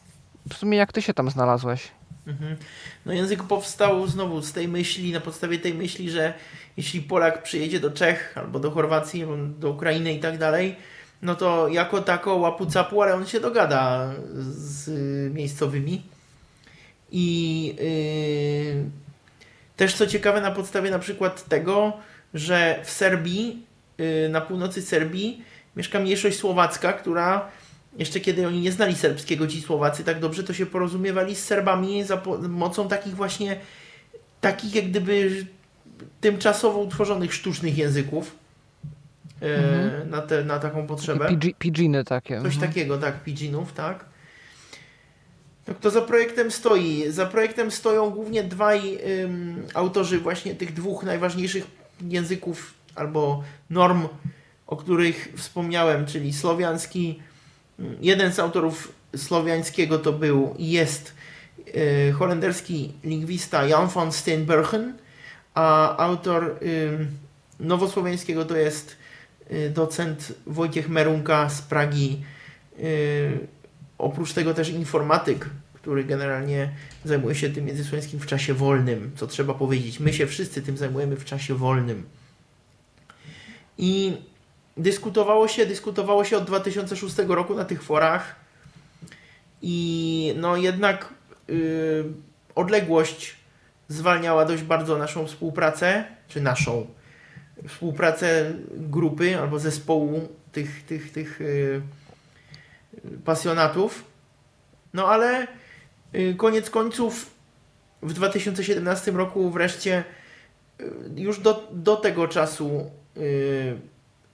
w sumie jak ty się tam znalazłeś? Mhm. No język powstał znowu z tej myśli, na podstawie tej myśli, że jeśli Polak przyjedzie do Czech albo do Chorwacji, do Ukrainy i tak dalej, no to jako tako łapu capu, ale on się dogada z miejscowymi. I yy, też co ciekawe na podstawie na przykład tego, że w Serbii, yy, na północy Serbii mieszka mniejszość słowacka, która jeszcze kiedy oni nie znali serbskiego, ci Słowacy tak dobrze, to się porozumiewali z Serbami za pomocą takich właśnie, takich jak gdyby tymczasowo utworzonych sztucznych języków mhm. na, te, na taką potrzebę. Pidginy takie. Coś mhm. takiego, tak, pidginów, tak. No kto za projektem stoi? Za projektem stoją głównie dwaj ym, autorzy właśnie tych dwóch najważniejszych języków albo norm, o których wspomniałem, czyli słowiański Jeden z autorów słowiańskiego to był i jest e, holenderski lingwista Jan van Steenbergen, a autor nowosłowiańskiego to jest docent Wojciech Merunka z Pragi. Oprócz tego też informatyk, który generalnie zajmuje się tym międzysłowiańskim w czasie wolnym, co trzeba powiedzieć. My się wszyscy tym zajmujemy w czasie wolnym. I dyskutowało się, dyskutowało się od 2006 roku na tych forach i no jednak yy, odległość zwalniała dość bardzo naszą współpracę, czy naszą współpracę grupy albo zespołu tych, tych, tych yy, pasjonatów. No ale yy, koniec końców w 2017 roku wreszcie y, już do, do tego czasu y,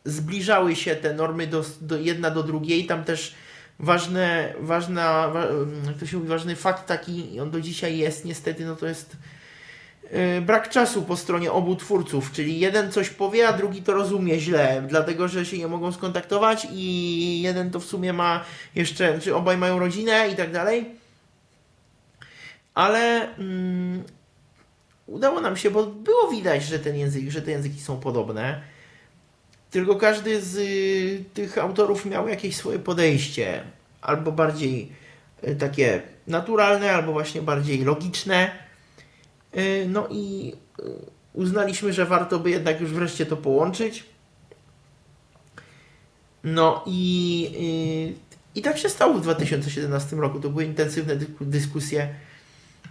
zbliżały się te normy do, do jedna do drugiej. Tam też ważne, ważna, jak to się mówi, ważny fakt taki, on do dzisiaj jest niestety, no to jest brak czasu po stronie obu twórców, czyli jeden coś powie, a drugi to rozumie źle, dlatego że się nie mogą skontaktować i jeden to w sumie ma jeszcze, czy obaj mają rodzinę i tak dalej. Ale mm, udało nam się, bo było widać, że ten język, że te języki są podobne tylko każdy z y, tych autorów miał jakieś swoje podejście, albo bardziej y, takie naturalne, albo właśnie bardziej logiczne. Y, no i uznaliśmy, że warto by jednak już wreszcie to połączyć. No i, i tak się stało w 2017 roku. To były intensywne dyskusje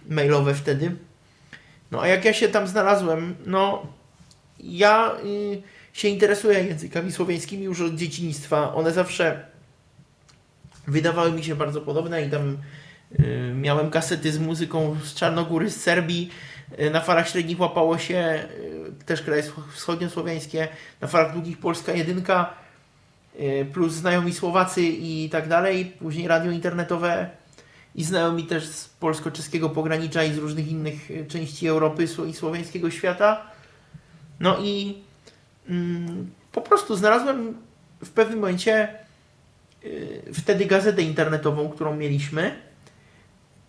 mailowe wtedy. No a jak ja się tam znalazłem, no ja się interesuję językami słowiańskimi już od dzieciństwa. One zawsze wydawały mi się bardzo podobne i tam y, miałem kasety z muzyką z Czarnogóry, z Serbii. Y, na falach średnich łapało się y, też kraje wschodniosłowiańskie, na falach długich Polska jedynka, y, plus znajomi Słowacy i tak dalej. Później radio internetowe i znajomi też z polsko-czeskiego pogranicza i z różnych innych y, części Europy i słowiańskiego świata. No i Mm, po prostu znalazłem w pewnym momencie y, wtedy gazetę internetową, którą mieliśmy.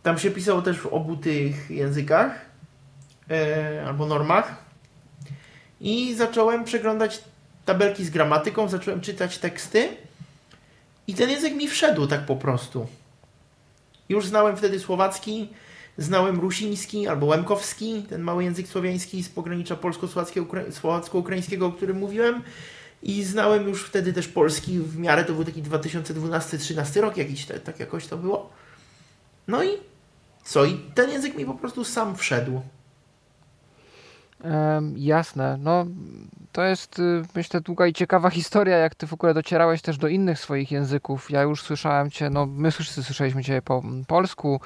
Tam się pisało też w obu tych językach e, albo normach. I zacząłem przeglądać tabelki z gramatyką, zacząłem czytać teksty i ten język mi wszedł tak po prostu. Już znałem wtedy słowacki, Znałem rusiński albo łemkowski, ten mały język słowiański z pogranicza polsko-słowacko-ukraińskiego, o którym mówiłem. I znałem już wtedy też polski w miarę, to był taki 2012-13 rok jakiś, tak jakoś to było. No i co? I ten język mi po prostu sam wszedł. Um, jasne. No, to jest, y, myślę, długa i ciekawa historia, jak ty w ogóle docierałeś też do innych swoich języków. Ja już słyszałem cię, no, my wszyscy słyszeliśmy cię po polsku,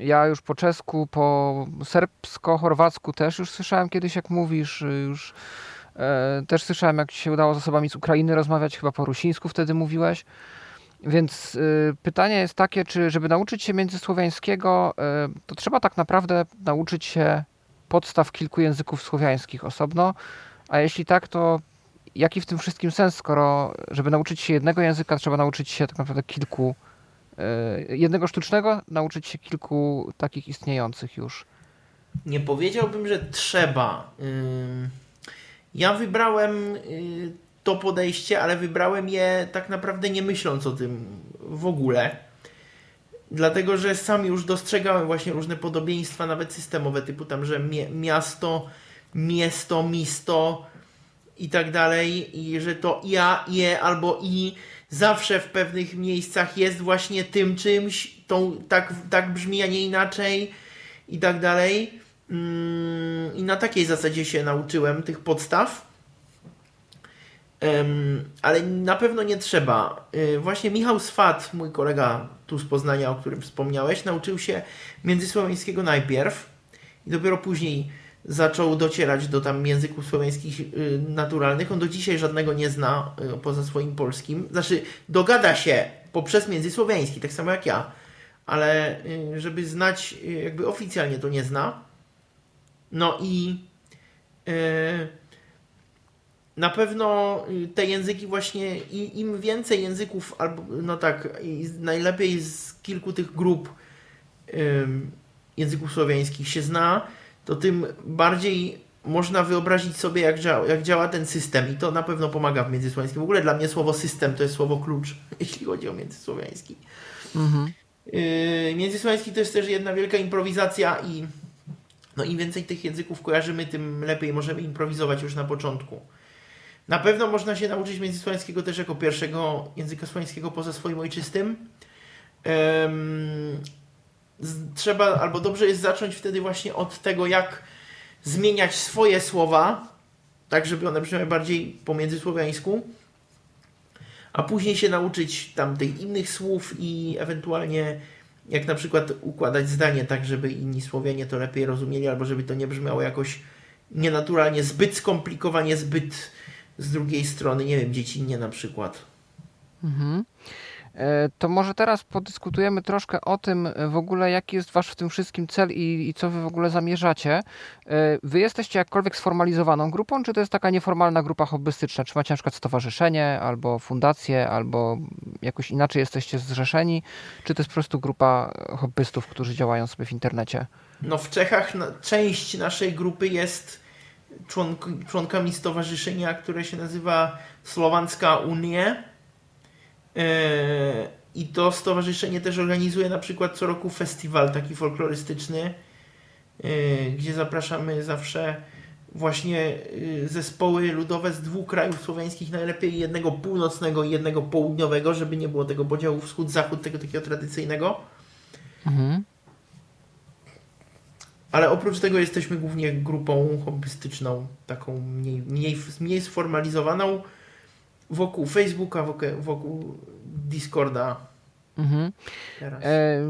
ja już po czesku, po serbsko-chorwacku też już słyszałem kiedyś, jak mówisz, już e, też słyszałem, jak ci się udało z osobami z Ukrainy rozmawiać, chyba po rusińsku wtedy mówiłeś. Więc y, pytanie jest takie, czy żeby nauczyć się międzysłowiańskiego, y, to trzeba tak naprawdę nauczyć się podstaw kilku języków słowiańskich osobno, a jeśli tak, to jaki w tym wszystkim sens, skoro żeby nauczyć się jednego języka, trzeba nauczyć się tak naprawdę kilku E, jednego sztucznego nauczyć się kilku takich istniejących już? Nie powiedziałbym, że trzeba. Ja wybrałem y, to podejście, ale wybrałem je tak naprawdę nie myśląc o tym w ogóle. Dlatego, że sam już dostrzegałem właśnie różne podobieństwa, nawet systemowe, typu tam, że miasto, miasto, misto i tak dalej, i że to ja, je albo i zawsze w pewnych miejscach jest właśnie tym czymś, tą, tak, tak brzmi, a nie inaczej i tak dalej. Mm, I na takiej zasadzie się nauczyłem tych podstaw. Ale na pewno nie trzeba. Y, właśnie Michał Swat, mój kolega tu z Poznania, o którym wspomniałeś, nauczył się międzysłowiańskiego najpierw i dopiero później zaczął docierać do tam języków słowiańskich y, naturalnych. On do dzisiaj żadnego nie zna y, poza swoim polskim. Znaczy, dogada się poprzez międzysłowiański, tak samo jak ja, ale żeby znać, jakby oficjalnie to nie zna. No i yy, na pewno te języki właśnie, im więcej języków, albo no tak, najlepiej z kilku tych grup języków słowiańskich się zna, to tym bardziej można wyobrazić sobie, jak działa, jak działa ten system i to na pewno pomaga w międzysłowiańskim. W ogóle dla mnie słowo system to jest słowo klucz, jeśli chodzi o międzysłowiański. Mhm. Yy, międzysłowiański to jest też jedna wielka improwizacja i no im więcej tych języków kojarzymy, tym lepiej możemy improwizować już na początku. Na pewno można się nauczyć międzysłowiańskiego też jako pierwszego języka słowiańskiego poza swoim ojczystym. Um, trzeba, albo dobrze jest zacząć wtedy właśnie od tego, jak zmieniać swoje słowa, tak żeby one brzmiały bardziej po międzysłowiańsku, a później się nauczyć tam tych innych słów i ewentualnie jak na przykład układać zdanie tak, żeby inni Słowianie to lepiej rozumieli, albo żeby to nie brzmiało jakoś nienaturalnie, zbyt skomplikowanie, zbyt z drugiej strony, nie wiem, dziecinnie na przykład. Mhm. E, to może teraz podyskutujemy troszkę o tym e, w ogóle, jaki jest wasz w tym wszystkim cel i, i, co wy w ogóle zamierzacie. E, wy jesteście jakkolwiek sformalizowaną grupą, czy to jest taka nieformalna grupa hobbystyczna? Czy macie na przykład stowarzyszenie, albo fundację, albo jakoś inaczej jesteście zrzeszeni? Czy to jest po prostu grupa hobbystów, którzy działają sobie w internecie? No w Czechach część naszej grupy jest członk, członkami stowarzyszenia, które się nazywa Słowancka Unia E, I to stowarzyszenie też organizuje na przykład co roku festiwal taki folklorystyczny, e, gdzie zapraszamy zawsze właśnie e, zespoły ludowe z dwóch krajów słowiańskich, najlepiej jednego północnego i jednego południowego, żeby nie było tego podziału wschód-zachód, tego takiego tradycyjnego. Mhm. Ale oprócz tego jesteśmy głównie grupą hobbystyczną, taką mniej, mniej, mniej sformalizowaną, wokół Facebooka, wokół, wokół Discorda. Mhm. E,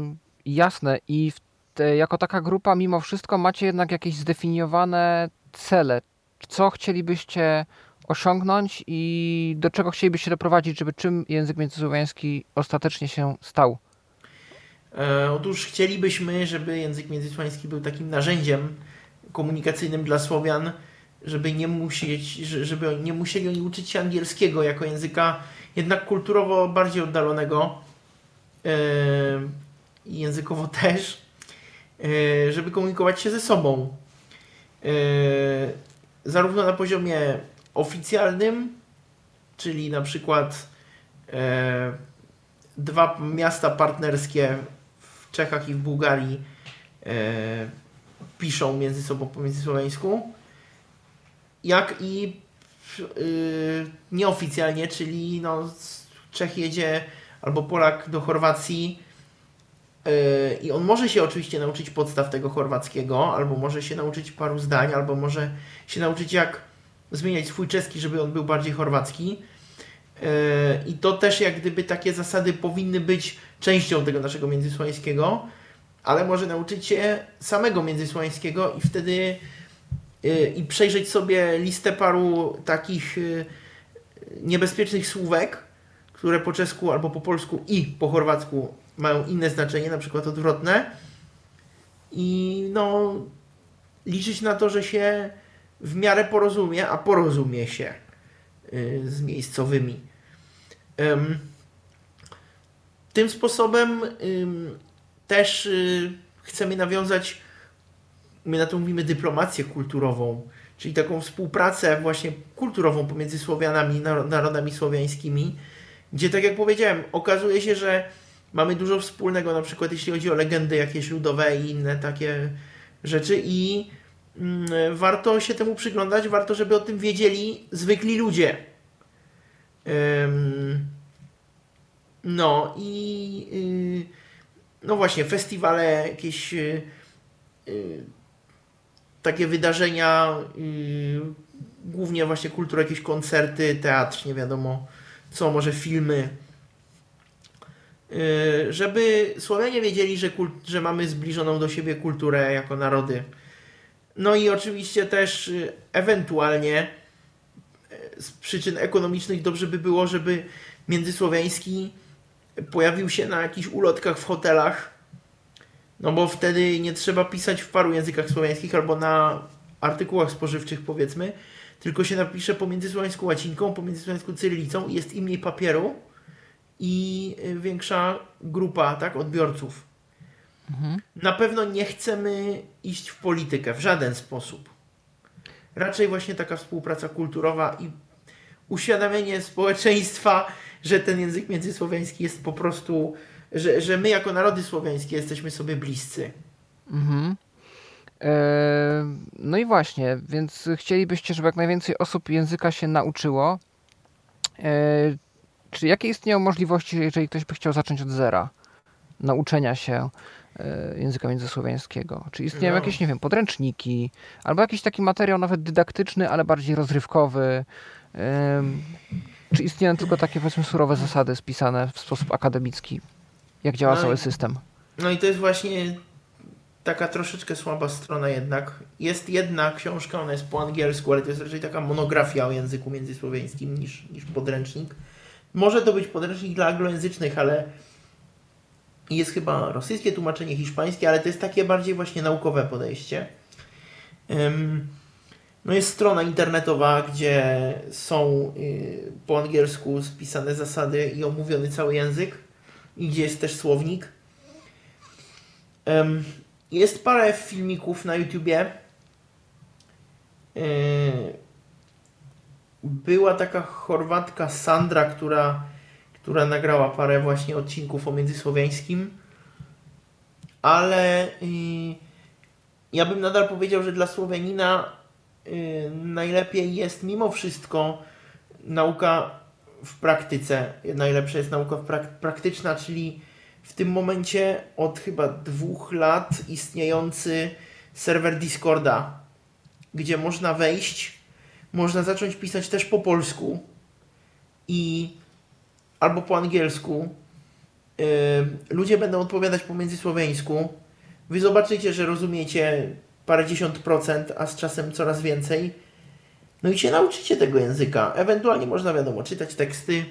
jasne. I te, jako taka grupa, mimo wszystko, macie jednak jakieś zdefiniowane cele. Co chcielibyście osiągnąć i do czego chcielibyście doprowadzić, żeby czym język międzysłowiański ostatecznie się stał? E, otóż chcielibyśmy, żeby język międzysłowiański był takim narzędziem komunikacyjnym dla Słowian, żeby nie musieć, żeby nie musieli oni uczyć się angielskiego jako języka jednak kulturowo bardziej oddalonego i yy, językowo też, yy, żeby komunikować się ze sobą. Zarówno na poziomie oficjalnym, czyli na przykład dwa miasta partnerskie w Czechach i w Bułgarii piszą między sobą po międzysłowiańsku, jak i yy, nieoficjalnie, czyli no, Czech jedzie albo Polak do Chorwacji yy, i on może się oczywiście nauczyć podstaw tego chorwackiego, albo może się nauczyć paru zdań, albo może się nauczyć jak zmieniać swój czeski, żeby on był bardziej chorwacki. I to też jak gdyby takie zasady powinny być częścią tego naszego międzysłowiańskiego, ale może nauczyć się samego międzysłowiańskiego i wtedy Y, i przejrzeć sobie listę paru takich y, niebezpiecznych słówek, które po czesku albo po polsku i po chorwacku mają inne znaczenie, na przykład odwrotne. I no, liczyć na to, że się w miarę porozumie, a porozumie się y, z miejscowymi. Tym sposobem też chcemy nawiązać my na to mówimy dyplomację kulturową, czyli taką współpracę właśnie kulturową pomiędzy Słowianami, narodami słowiańskimi, gdzie tak jak powiedziałem, okazuje się, że mamy dużo wspólnego, na przykład jeśli chodzi o legendy jakieś ludowe i inne takie rzeczy i mm, warto się temu przyglądać, warto, żeby o tym wiedzieli zwykli ludzie. No i yy, no właśnie, festiwale, jakieś yy, yy, takie wydarzenia, y, głównie właśnie kultura, jakieś koncerty, teatr, nie wiadomo co, może filmy, y, żeby Słowianie wiedzieli, że, że mamy zbliżoną do siebie kulturę jako narody. No i oczywiście też y, ewentualnie z przyczyn ekonomicznych dobrze by było, żeby międzysłowiański pojawił się na jakichś ulotkach w hotelach, no bo wtedy nie trzeba pisać w paru językach słowiańskich albo na artykułach spożywczych powiedzmy, tylko się napisze po międzysłowiańsku łacinką, po międzysłowiańsku cyrylicą, jest im mniej papieru i y, większa grupa tak, odbiorców. Mhm. Na pewno nie chcemy iść w politykę w żaden sposób. Raczej właśnie taka współpraca kulturowa i uświadamianie społeczeństwa, że ten język międzysłowiański jest po prostu, że, że my jako narody słowiańskie jesteśmy sobie bliscy. Mhm. E, no i właśnie, więc chcielibyście, żeby jak najwięcej osób języka się nauczyło. E, czy jakie istnieją możliwości, jeżeli ktoś by chciał zacząć od zera nauczenia się e, języka międzysłowiańskiego? Czy istnieją no. jakieś, nie wiem, podręczniki, albo jakiś taki materiał nawet dydaktyczny, ale bardziej rozrywkowy? Czy istnieją tylko takie, powiedzmy, surowe zasady spisane w sposób akademicki? Jak działa no cały i, system? No i to jest właśnie taka troszeczkę słaba strona jednak. Jest jedna książka, ona jest po angielsku, ale to jest raczej taka monografia o języku międzysłowiańskim niż, niż podręcznik. Może to być podręcznik dla anglojęzycznych, ale jest chyba rosyjskie tłumaczenie, hiszpańskie, ale to jest takie bardziej właśnie naukowe podejście. Um, no jest strona internetowa, gdzie są y, po angielsku spisane zasady i omówiony cały język i gdzie jest też słownik. Jest parę filmików na YouTubie. Y, była taka Chorwatka Sandra, która, która nagrała parę właśnie odcinków o międzysłowiańskim, ale y, ja bym nadal powiedział, że dla Słowianina Y, najlepiej jest mimo wszystko nauka w praktyce. Najlepsza jest nauka prak praktyczna, czyli w tym momencie od chyba dwóch lat istniejący serwer Discorda, gdzie można wejść, można zacząć pisać też po polsku i albo po angielsku. Yy, ludzie będą odpowiadać po międzysłowiańsku. Wy zobaczycie, że rozumiecie parędziesiąt procent, a z czasem coraz więcej. No i się nauczycie tego języka. Ewentualnie można, wiadomo, czytać teksty,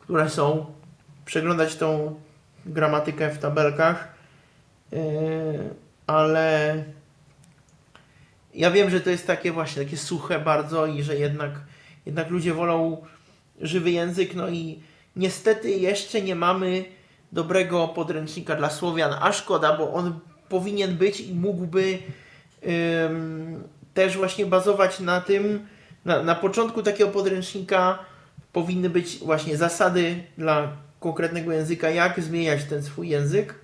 które są, przeglądać tą gramatykę w tabelkach, yy, ale ja wiem, że to jest takie właśnie, takie suche bardzo i że jednak, jednak ludzie wolą żywy język, no i niestety jeszcze nie mamy dobrego podręcznika dla Słowian, a szkoda, bo on powinien być i mógłby też właśnie bazować na tym, na, na początku takiego podręcznika powinny być właśnie zasady dla konkretnego języka, jak zmieniać ten swój język,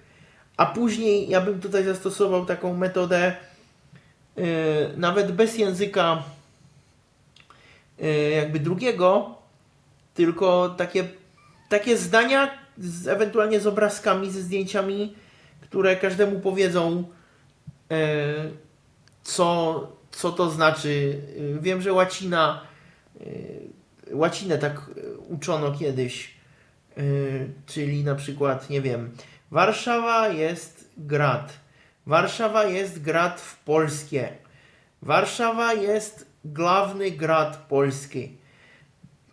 a później ja bym tutaj zastosował taką metodę yy, nawet bez języka yy, jakby drugiego, tylko takie, takie zdania z, ewentualnie z obrazkami, ze zdjęciami, które każdemu powiedzą yy, co, co to znaczy. Wiem, że łacina, y, łacinę tak uczono kiedyś, y, czyli na przykład, nie wiem, Warszawa jest grad. Warszawa jest grad w Polskie. Warszawa jest główny grad Polski.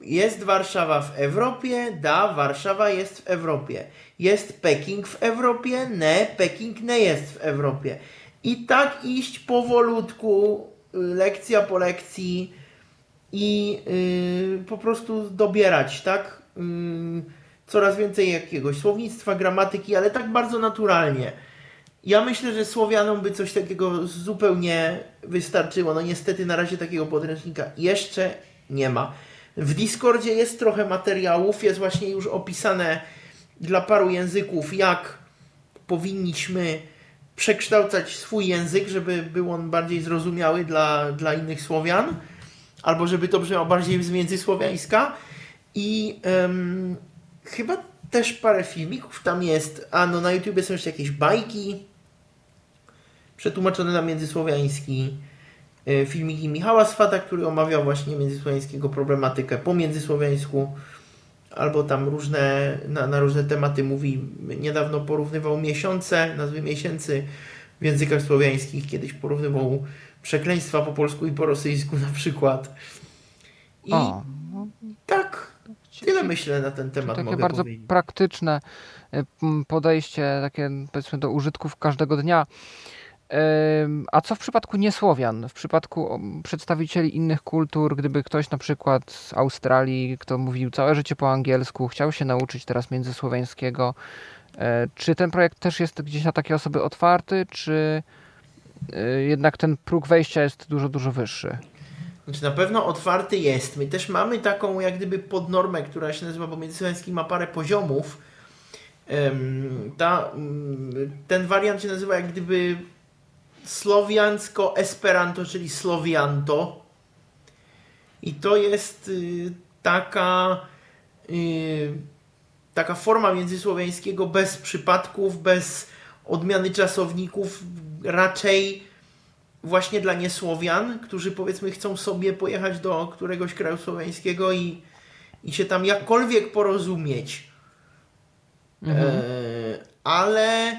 Jest Warszawa w Europie? Da, Warszawa jest w Europie. Jest Peking w Europie? Nie, Peking nie jest w Europie. I tak iść powolutku, y, lekcja po lekcji i yy, po prostu dobierać, tak? Yy, coraz więcej jakiegoś słownictwa, gramatyki, ale tak bardzo naturalnie. Ja myślę, że Słowianom by coś takiego zupełnie wystarczyło. No niestety na razie takiego podręcznika jeszcze nie ma. W Discordzie jest trochę materiałów, jest właśnie już opisane dla paru języków, jak powinniśmy przekształcać swój język, żeby był on bardziej zrozumiały dla, dla innych Słowian, albo żeby to brzmiało bardziej z międzysłowiańska. I um, chyba też parę filmików tam jest. A no na YouTubie są jeszcze jakieś bajki przetłumaczone na międzysłowiański. E, filmiki Michała Swata, który omawiał właśnie międzysłowiańskiego problematykę po międzysłowiańsku albo tam różne, na, na różne tematy mówi. Niedawno porównywał miesiące, nazwy miesięcy w językach słowiańskich. Kiedyś porównywał przekleństwa po polsku i po rosyjsku na przykład. I o. tak, tyle myślę na ten temat. Takie bardzo powiedzieć. praktyczne y, podejście takie powiedzmy do użytków każdego dnia. A co w przypadku niesłowian? W przypadku przedstawicieli innych kultur, gdyby ktoś na przykład z Australii, kto mówił całe życie po angielsku, chciał się nauczyć teraz międzysłowiańskiego, e, czy ten projekt też jest gdzieś na takie osoby otwarty, czy e, jednak ten próg wejścia jest dużo, dużo wyższy? Znaczy na pewno otwarty jest. My też mamy taką jak gdyby podnormę, która się nazywa, bo międzysłowiański ma parę poziomów. Ta, mm, ten wariant się nazywa jak gdyby słowiańsko-esperanto, czyli słowianto. I to jest y, taka, y, taka forma międzysłowiańskiego bez przypadków, bez odmiany czasowników, raczej właśnie dla niesłowian, którzy powiedzmy chcą sobie pojechać do któregoś kraju słowiańskiego i, i się tam jakkolwiek porozumieć. Mhm. E, ale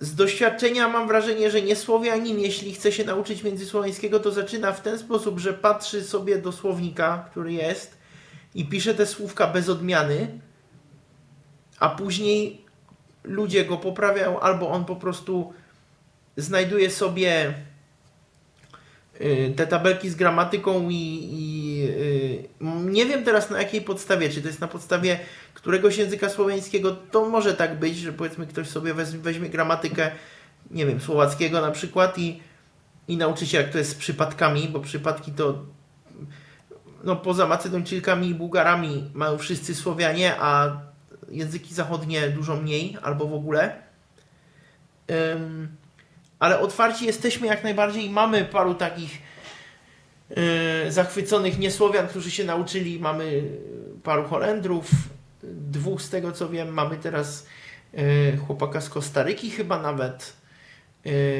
z doświadczenia mam wrażenie, że niesłowianin, jeśli chce się nauczyć międzysłowiańskiego, to zaczyna w ten sposób, że patrzy sobie do słownika, który jest i pisze te słówka bez odmiany, a później ludzie go poprawiają, albo on po prostu znajduje sobie y, te tabelki z gramatyką i, i y, nie wiem teraz na jakiej podstawie, czy to jest na podstawie któregoś języka słowiańskiego, to może tak być, że powiedzmy ktoś sobie weźmie, weźmie gramatykę, nie wiem, słowackiego na przykład i, i nauczy się jak to jest z przypadkami, bo przypadki to no poza Macedończykami i Bułgarami mają wszyscy Słowianie, a języki zachodnie dużo mniej albo w ogóle. Um, ale otwarci jesteśmy jak najbardziej. I mamy paru takich zachwyconych niesłowian, którzy się nauczyli. Mamy paru Holendrów, dwóch z tego co wiem, mamy teraz yy, chłopaka z Kostaryki chyba nawet.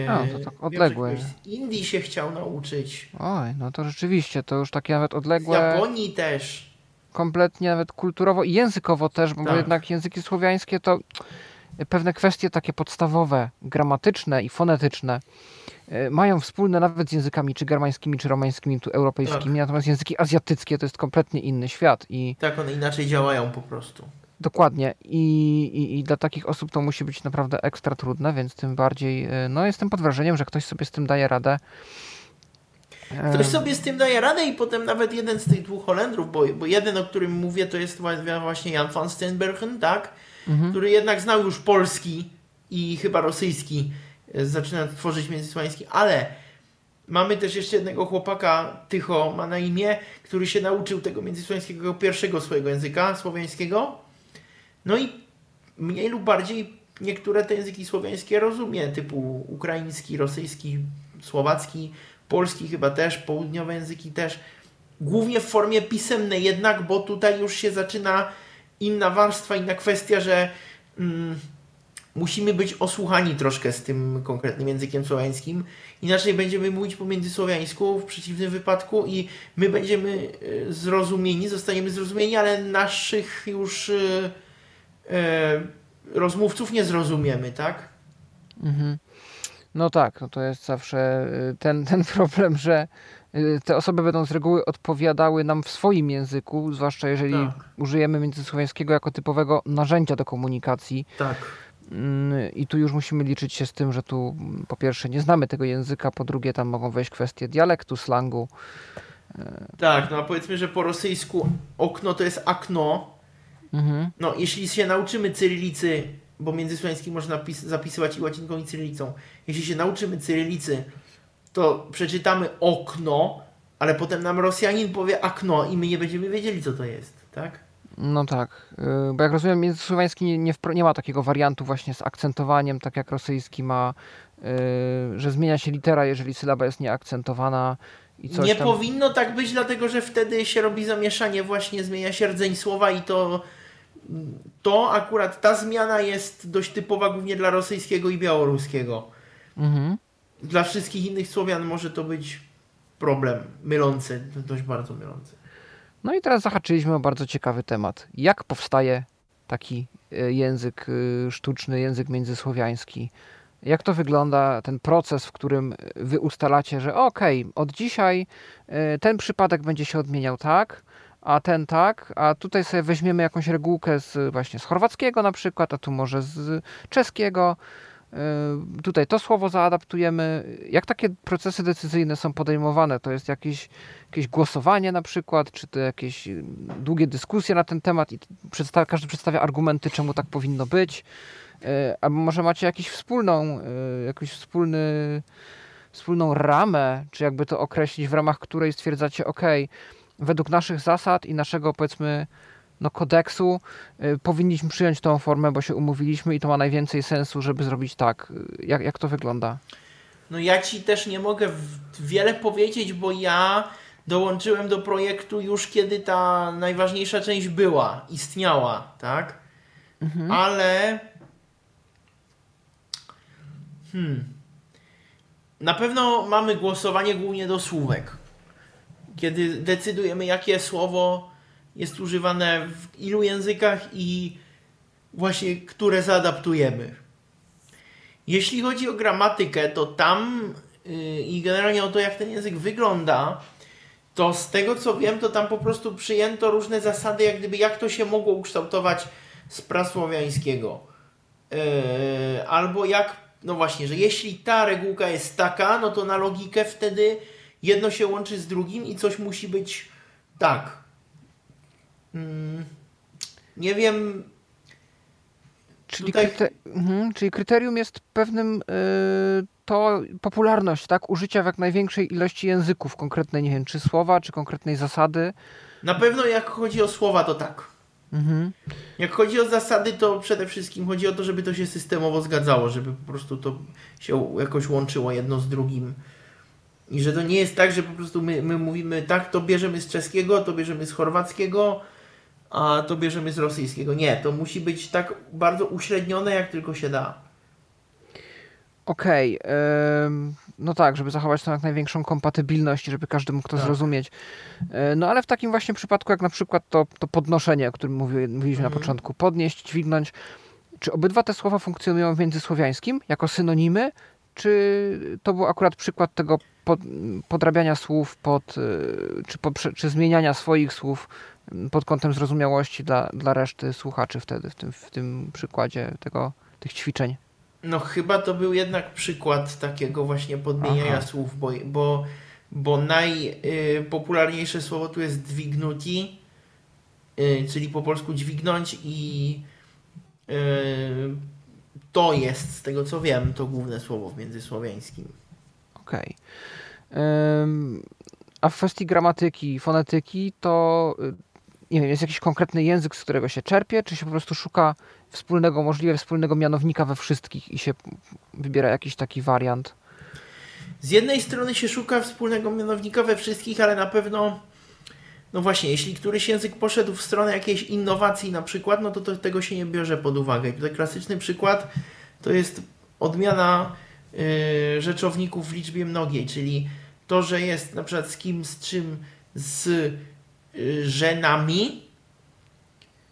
A, to tak odległe. Wiem, z Indii się chciał nauczyć. Oj, no to rzeczywiście, to już takie nawet odległe. Z Japonii też. Kompletnie nawet kulturowo i językowo też, bo tak. jednak języki słowiańskie to pewne kwestie takie podstawowe, gramatyczne i fonetyczne e, mają wspólne nawet z językami czy germańskimi, czy romańskimi, tu europejskimi, tak. natomiast języki azjatyckie to jest kompletnie inny świat. I tak, one inaczej działają po prostu. Dokładnie I, i, i dla takich osób to musi być naprawdę ekstra trudne, więc tym bardziej e, no, jestem pod wrażeniem, że ktoś sobie z tym daje radę. Ktoś sobie z tym daje radę i potem nawet jeden z tych dwóch Holendrów, bo, bo jeden, o którym mówię, to jest właśnie Jan van Steenbergen, tak? Mhm. który jednak znał już polski i chyba rosyjski, e, zaczyna tworzyć międzysłowiański, ale mamy też jeszcze jednego chłopaka, Tycho ma na imię, który się nauczył tego międzysłowiańskiego pierwszego swojego języka słowiańskiego. No i mniej lub bardziej niektóre te języki słowiańskie rozumie, typu ukraiński, rosyjski, słowacki, polski chyba też, południowe języki też. Głównie w formie pisemnej jednak, bo tutaj już się zaczyna inna warstwa, inna kwestia, że mm, musimy być osłuchani troszkę z tym konkretnym językiem słowiańskim. Inaczej będziemy mówić po międzysłowiańsku w przeciwnym wypadku i my będziemy e, zrozumieni, zostaniemy zrozumieni, ale naszych już e, e, rozmówców nie zrozumiemy, tak? Mhm. No tak, no to jest zawsze ten, ten problem, że te osoby będą z reguły odpowiadały nam w swoim języku, zwłaszcza jeżeli tak. użyjemy międzysłowiańskiego jako typowego narzędzia do komunikacji. Tak. Mm, I tu już musimy liczyć się z tym, że tu mm, po pierwsze nie znamy tego języka, po drugie tam mogą wejść kwestie dialektu, slangu. Y, tak, no a powiedzmy, że po rosyjsku okno to jest akno. Mhm. No, jeśli się nauczymy cyrylicy, bo międzysłowiański można zapisywać i łacinką i cyrylicą, jeśli się nauczymy cyrylicy, to przeczytamy okno, ale potem nam Rosjanin powie akno i my nie będziemy wiedzieli, co to jest, tak? No tak, y, bo jak rozumiem, międzysłowiański nie, nie, nie, ma takiego wariantu właśnie z akcentowaniem, tak jak rosyjski ma, yy, że zmienia się litera, jeżeli sylaba jest nieakcentowana. I coś nie tam... powinno tak być, dlatego że wtedy się robi zamieszanie, właśnie zmienia się rdzeń słowa i to, to akurat ta zmiana jest dość typowa głównie dla rosyjskiego i białoruskiego. Mhm. Dla wszystkich innych Słowian może to być problem mylący, dość bardzo mylący. No i teraz zahaczyliśmy o bardzo ciekawy temat. Jak powstaje taki e, język e, sztuczny, język międzysłowiański? Jak to wygląda, ten proces, w którym wy ustalacie, że okej, okay, od dzisiaj e, ten przypadek będzie się odmieniał tak, a ten tak, a tutaj sobie weźmiemy jakąś regułkę z właśnie z chorwackiego na przykład, a tu może z czeskiego. Tutaj to słowo zaadaptujemy. Jak takie procesy decyzyjne są podejmowane? To jest jakieś jakieś głosowanie na przykład, czy to jakieś y, długie dyskusje na ten temat i przedstawia, każdy przedstawia argumenty, czemu tak powinno być. Y, albo może macie jakąś wspólną, jakiś wspólny, wspólną ramę, czy jakby to określić, w ramach której stwierdzacie, ok, według naszych zasad i naszego powiedzmy no, kodeksu y, powinniśmy przyjąć tą formę, bo się umówiliśmy i to ma najwięcej sensu, żeby zrobić tak. Jak, jak to wygląda? No ja ci też nie mogę wiele powiedzieć, bo ja dołączyłem do projektu już kiedy ta najważniejsza część była, istniała, tak? Mhm. Ale. Hmm. Na pewno mamy głosowanie głównie do słówek. Kiedy decydujemy, jakie słowo jest używane w ilu językach i właśnie które zaadaptujemy. Jeśli chodzi o gramatykę, to tam yy, i generalnie o to, jak ten język wygląda, to z tego co wiem, to tam po prostu przyjęto różne zasady, jak gdyby jak to się mogło ukształtować z prasłowiańskiego. Yy, albo jak, no właśnie, że jeśli ta regułka jest taka, no to na logikę wtedy jedno się łączy z drugim i coś musi być tak. Yy, nie wiem. Czyli, tutaj... mhm, czyli kryterium jest pewnym yy, to popularność, tak? Użycia w jak największej ilości języków, konkretnej, nie wiem, czy słowa, czy konkretnej zasady. Na pewno jak chodzi o słowa, to tak. Mhm. Jak chodzi o zasady, to przede wszystkim chodzi o to, żeby to się systemowo zgadzało, żeby po prostu to się jakoś łączyło jedno z drugim. I że to nie jest tak, że po prostu my, my mówimy tak, to bierzemy z czeskiego, to bierzemy z chorwackiego, a to bierzemy z rosyjskiego. Nie, to musi być tak bardzo uśrednione, jak tylko się da. Okej, okay, no tak, żeby zachować tą jak największą kompatybilność, żeby każdy mógł to tak. zrozumieć. E, no ale w takim właśnie przypadku, jak na przykład to, to podnoszenie, o którym mówi, mówiliśmy mhm. na początku, podnieść, dźwignąć, czy obydwa te słowa funkcjonują w międzysłowiańskim jako synonimy, czy to był akurat przykład tego pod, podrabiania słów pod, e, czy, pod, czy zmieniania swoich słów pod kątem zrozumiałości dla, dla reszty słuchaczy wtedy, w tym, w tym przykładzie tego, tych ćwiczeń? No chyba to był jednak przykład takiego właśnie podmieniania Aha. słów, bo, bo, bo najpopularniejsze y, słowo tu jest dźwignuti, y, czyli po polsku dźwignąć i y, to jest, z tego co wiem, to główne słowo w międzysłowiańskim. Okej. Okay. A w kwestii gramatyki, fonetyki, to nie wiem, jest jakiś konkretny język, z którego się czerpie, czy się po prostu szuka wspólnego, możliwie wspólnego mianownika we wszystkich i się wybiera jakiś taki wariant? Z jednej strony się szuka wspólnego mianownika we wszystkich, ale na pewno, no właśnie, jeśli któryś język poszedł w stronę jakiejś innowacji na przykład, no to, to tego się nie bierze pod uwagę. I tutaj klasyczny przykład to jest odmiana yy, rzeczowników w liczbie mnogiej, czyli to, że jest na przykład z kim, z czym, z żenami,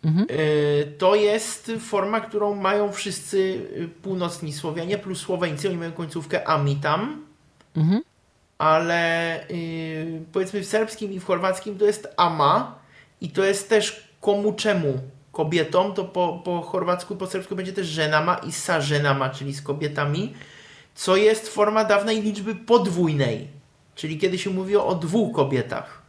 Mhm. E, to jest forma, którą mają wszyscy y, północni Słowianie plus Słoweńcy. Oni mają końcówkę amitam. Mhm. Ale yy, powiedzmy w serbskim i w chorwackim to jest ama i to jest też komu czemu kobietom, to po, po chorwacku, po serbsku będzie też żenama i sa żenama, czyli z kobietami, co jest forma dawnej liczby podwójnej, czyli kiedy się mówiło o dwóch kobietach.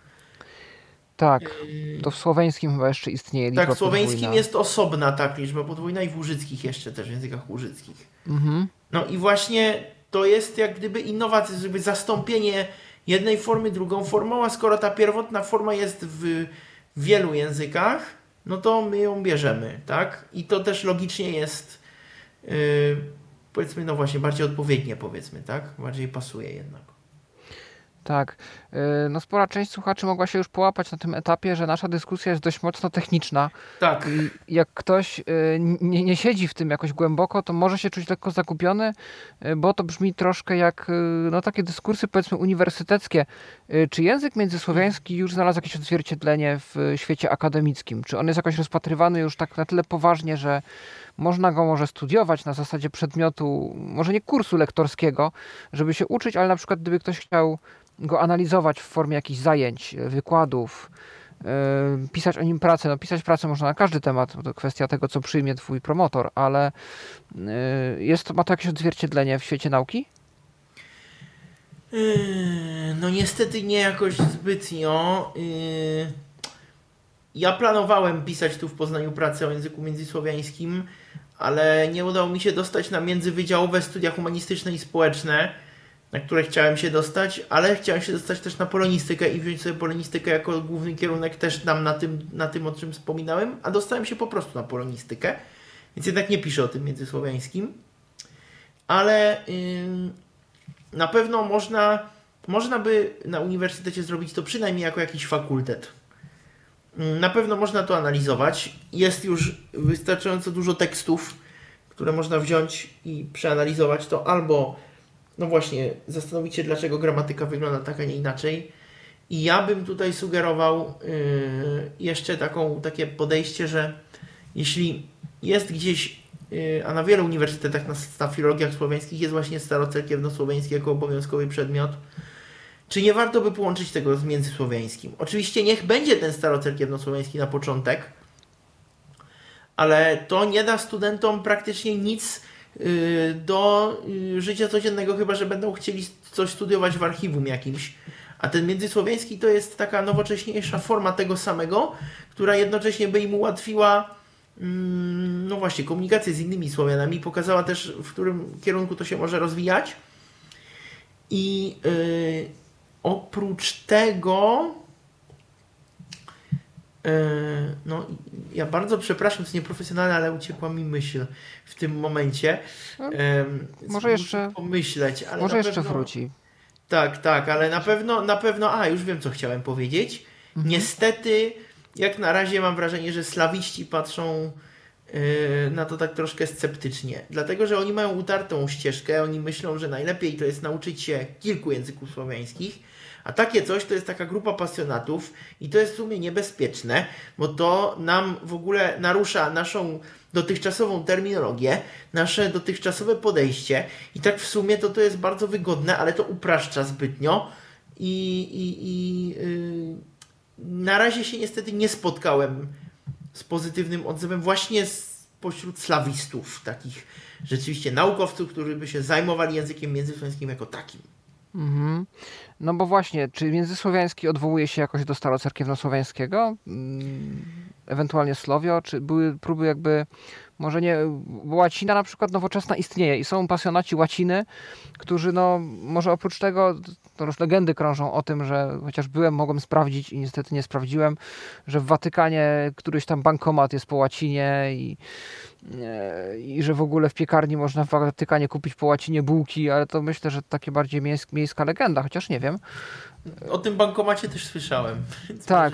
Tak, yy, to w słoweńskim chyba jeszcze istnieje liczba Tak, w słoweńskim podwójna. jest osobna tak liczba podwójna i w łużyckich jeszcze też, w językach łużyckich. Mhm. No i właśnie to jest jak gdyby innowacja, żeby zastąpienie jednej formy drugą formą, a skoro ta pierwotna forma jest w wielu językach, no to my ją bierzemy, tak? I to też logicznie jest, yy, powiedzmy, no właśnie, bardziej odpowiednie, powiedzmy, tak? Bardziej pasuje jednak. Tak. Y, no spora część słuchaczy mogła się już połapać na tym etapie, że nasza dyskusja jest dość mocno techniczna. Tak. I jak ktoś y, nie, nie siedzi w tym jakoś głęboko, to może się czuć lekko zagubiony, y, bo to brzmi troszkę jak no, takie dyskursy powiedzmy uniwersyteckie. Czy język międzysłowiański już znalazł jakieś odzwierciedlenie w świecie akademickim? Czy on jest jakoś rozpatrywany już tak na tyle poważnie, że można go może studiować na zasadzie przedmiotu, może nie kursu lektorskiego, żeby się uczyć, ale na przykład gdyby ktoś chciał go analizować w formie jakichś zajęć, wykładów, yy, pisać o nim pracę. No, pisać pracę można na każdy temat, to kwestia tego, co przyjmie twój promotor, ale yy, jest, ma to jakieś odzwierciedlenie w świecie nauki? Yy, no niestety nie jakoś zbytnio. Ja planowałem pisać tu w Poznaniu pracę o języku międzysłowiańskim, ale nie udało mi się dostać na międzywydziałowe studia humanistyczne i społeczne na które chciałem się dostać, ale chciałem się dostać też na polonistykę i wziąć sobie polonistykę jako główny kierunek też tam na tym, na tym o czym wspominałem, a dostałem się po prostu na polonistykę, więc jednak nie piszę o tym międzysłowiańskim, ale yy, na pewno można, można by na uniwersytecie zrobić to przynajmniej jako jakiś fakultet. Na pewno można to analizować. Jest już wystarczająco dużo tekstów, które można wziąć i przeanalizować to albo no właśnie, zastanowić się, dlaczego gramatyka wygląda tak, a nie inaczej. I ja bym tutaj sugerował yy, jeszcze taką, takie podejście, że jeśli jest gdzieś, yy, a na wielu uniwersytetach, na, na filologiach słowiańskich jest właśnie starocerkiewno-słowiański jako obowiązkowy przedmiot, czy nie warto by połączyć tego z międzysłowiańskim? Oczywiście niech będzie ten starocerkiewno-słowiański na początek, ale to nie da studentom praktycznie nic Y, do y, życia codziennego, chyba że będą chcieli coś studiować w archiwum jakimś. A ten międzysłowiański to jest taka nowocześniejsza forma tego samego, która jednocześnie by im ułatwiła mm, no właśnie, komunikację z innymi Słowianami, pokazała też, w którym kierunku to się może rozwijać. I yy, oprócz tego E, no, ja bardzo przepraszam, to jest nieprofesjonalne, ale uciekła mi myśl w tym momencie. No, może jeszcze pomyśleć, ale może jeszcze pewno, wróci. Tak, tak, ale na pewno, na pewno, a już wiem, co chciałem powiedzieć. Mhm. Niestety, jak na razie mam wrażenie, że slawiści patrzą na to tak troszkę sceptycznie, dlatego że oni mają utartą ścieżkę, oni myślą, że najlepiej to jest nauczyć się kilku języków słowiańskich a takie coś to jest taka grupa pasjonatów i to jest w sumie niebezpieczne, bo to nam w ogóle narusza naszą dotychczasową terminologię, nasze dotychczasowe podejście i tak w sumie to to jest bardzo wygodne, ale to upraszcza zbytnio i, i, i yy, na razie się niestety nie spotkałem z pozytywnym odzewem właśnie pośród slawistów, takich rzeczywiście naukowców, którzy by się zajmowali językiem międzysłowiańskim jako takim. Mhm. No bo właśnie, czy międzysłowiański odwołuje się jakoś do starocerkiewnosłowiańskiego? Mm, ewentualnie Słowio? Czy były próby jakby, może nie, bo łacina na przykład nowoczesna istnieje i są pasjonaci łaciny, którzy no, może oprócz tego, to już legendy krążą o tym, że chociaż byłem, mogłem sprawdzić i niestety nie sprawdziłem, że w Watykanie któryś tam bankomat jest po łacinie i i że w ogóle w piekarni można w Watykanie kupić po łacinie bułki, ale to myślę, że takie bardziej miejska legenda, chociaż nie wiem. O tym bankomacie też słyszałem. Tak,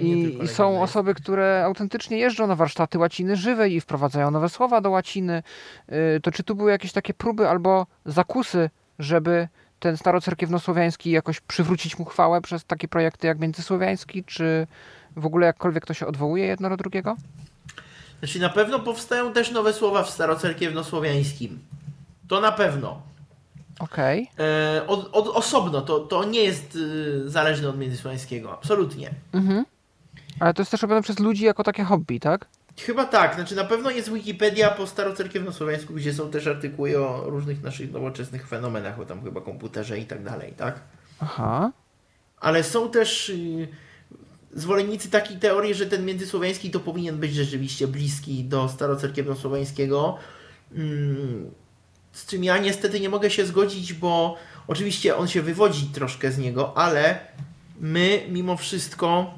i, i są osoby, które autentycznie jeżdżą na warsztaty łaciny żywej i wprowadzają nowe słowa do łaciny. Y, to czy tu były jakieś takie próby albo zakusy, żeby ten starocerkiewnosłowiański jakoś przywrócić mu chwałę przez takie projekty jak międzysłowiański, czy w ogóle jakkolwiek to się odwołuje jedno do drugiego? Znaczy na pewno powstają też nowe słowa w starocerkiewnosłowiańskim. To na pewno. Okej. Okay. E, od, od, osobno, to, to nie jest y, zależne od międzysłowiańskiego, absolutnie. Mhm. Ale to jest też robione przez ludzi jako takie hobby, tak? Chyba tak, znaczy na pewno jest Wikipedia po starocerkiewnosłowiańsku, gdzie są też artykuły o różnych naszych nowoczesnych fenomenach, o tam chyba komputerze i tak dalej, tak? Aha. Ale są też... Y, zwolennicy takiej teorii, że ten międzysłowiański to powinien być rzeczywiście bliski do starocerkiewnosłowiańskiego, mm, z czym ja niestety nie mogę się zgodzić, bo oczywiście on się wywodzi troszkę z niego, ale my mimo wszystko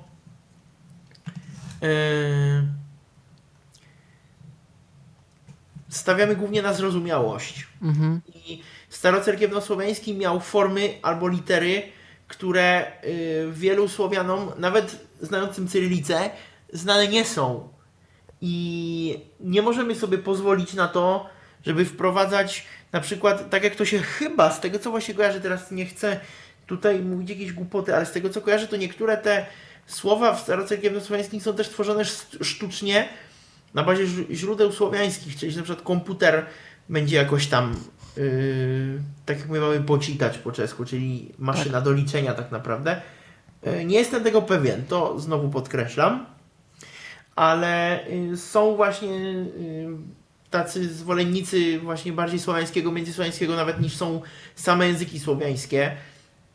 stawiamy głównie na zrozumiałość. Mhm. I starocerkiewnosłowiański miał formy albo litery, które y, wielu Słowianom, nawet znającym cyrylicę, znane nie są. I nie możemy sobie pozwolić na to, żeby wprowadzać na przykład, tak jak to się chyba, z tego co właśnie kojarzę, teraz nie chcę tutaj mówić jakieś głupoty, ale z tego co kojarzę, to niektóre te słowa w starocerkiewnosłowiańskim są też tworzone sztucznie na bazie źródeł słowiańskich, czyli na przykład komputer będzie jakoś tam tak jak my mamy pocitać po czesku, czyli maszyna tak. do liczenia tak naprawdę. Yy, nie jestem tego pewien, to znowu podkreślam, ale yy, są właśnie yy, tacy zwolennicy właśnie bardziej słowiańskiego, międzysłowiańskiego nawet niż są same języki słowiańskie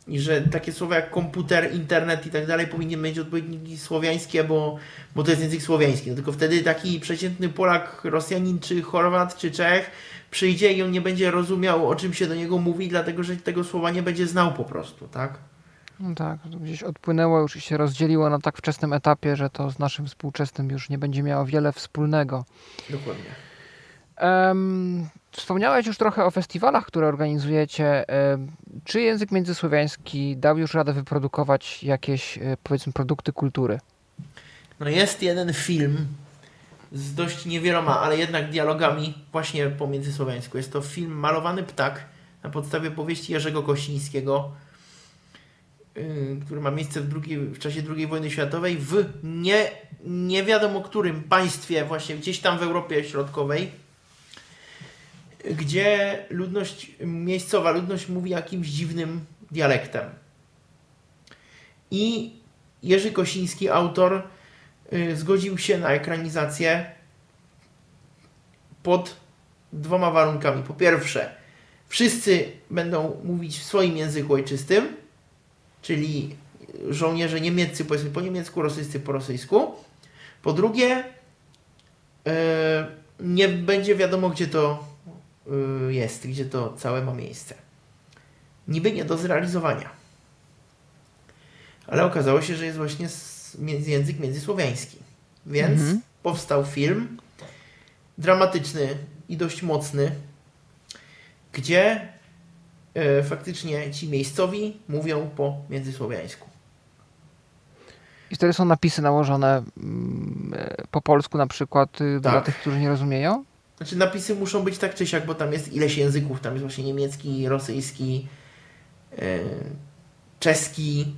i że takie słowa jak komputer, internet i tak dalej powinien mieć odpowiedniki słowiańskie, bo, bo to jest język słowiański. No tylko wtedy taki przeciętny Polak, Rosjanin, czy Chorwat, czy Czech przyjdzie i on nie będzie rozumiał, o czym się do niego mówi, dlatego że tego słowa nie będzie znał po prostu, tak? No tak, gdzieś odpłynęło już i się rozdzieliło na tak wczesnym etapie, że to z naszym współczesnym już nie będzie miało wiele wspólnego. Dokładnie. Um, wspomniałeś już trochę o festiwalach, które organizujecie. Czy język międzysłowiański dał już radę wyprodukować jakieś, e, powiedzmy, produkty kultury? No jest jeden film z dość niewieloma, ale jednak dialogami właśnie po międzysłowiańsku. Jest to film Malowany Ptak na podstawie powieści Jerzego Kościńskiego, yy, który ma miejsce w, drugiej, w czasie II wojny światowej w nie, nie wiadomo którym państwie, właśnie gdzieś tam w Europie Środkowej, gdzie ludność miejscowa, ludność mówi jakimś dziwnym dialektem. I Jerzy Kosiński, autor, Y, zgodził się na ekranizację pod dwoma warunkami. Po pierwsze, wszyscy będą mówić w swoim języku ojczystym, czyli żołnierze niemieccy powiedzmy po niemiecku, rosyjscy po rosyjsku. Po drugie, y, nie będzie wiadomo, gdzie to y, jest, gdzie to całe ma miejsce. Niby nie do zrealizowania. Ale okazało się, że jest właśnie język międzysłowiański. Więc mhm. powstał film dramatyczny i dość mocny, gdzie e, faktycznie ci miejscowi mówią po międzysłowiańsku. I wtedy są napisy nałożone mm, e, po polsku na przykład y, tak. dla tych, którzy nie rozumieją? Znaczy napisy muszą być tak czy siak, bo tam jest ileś języków. Tam jest właśnie niemiecki, rosyjski, e, czeski,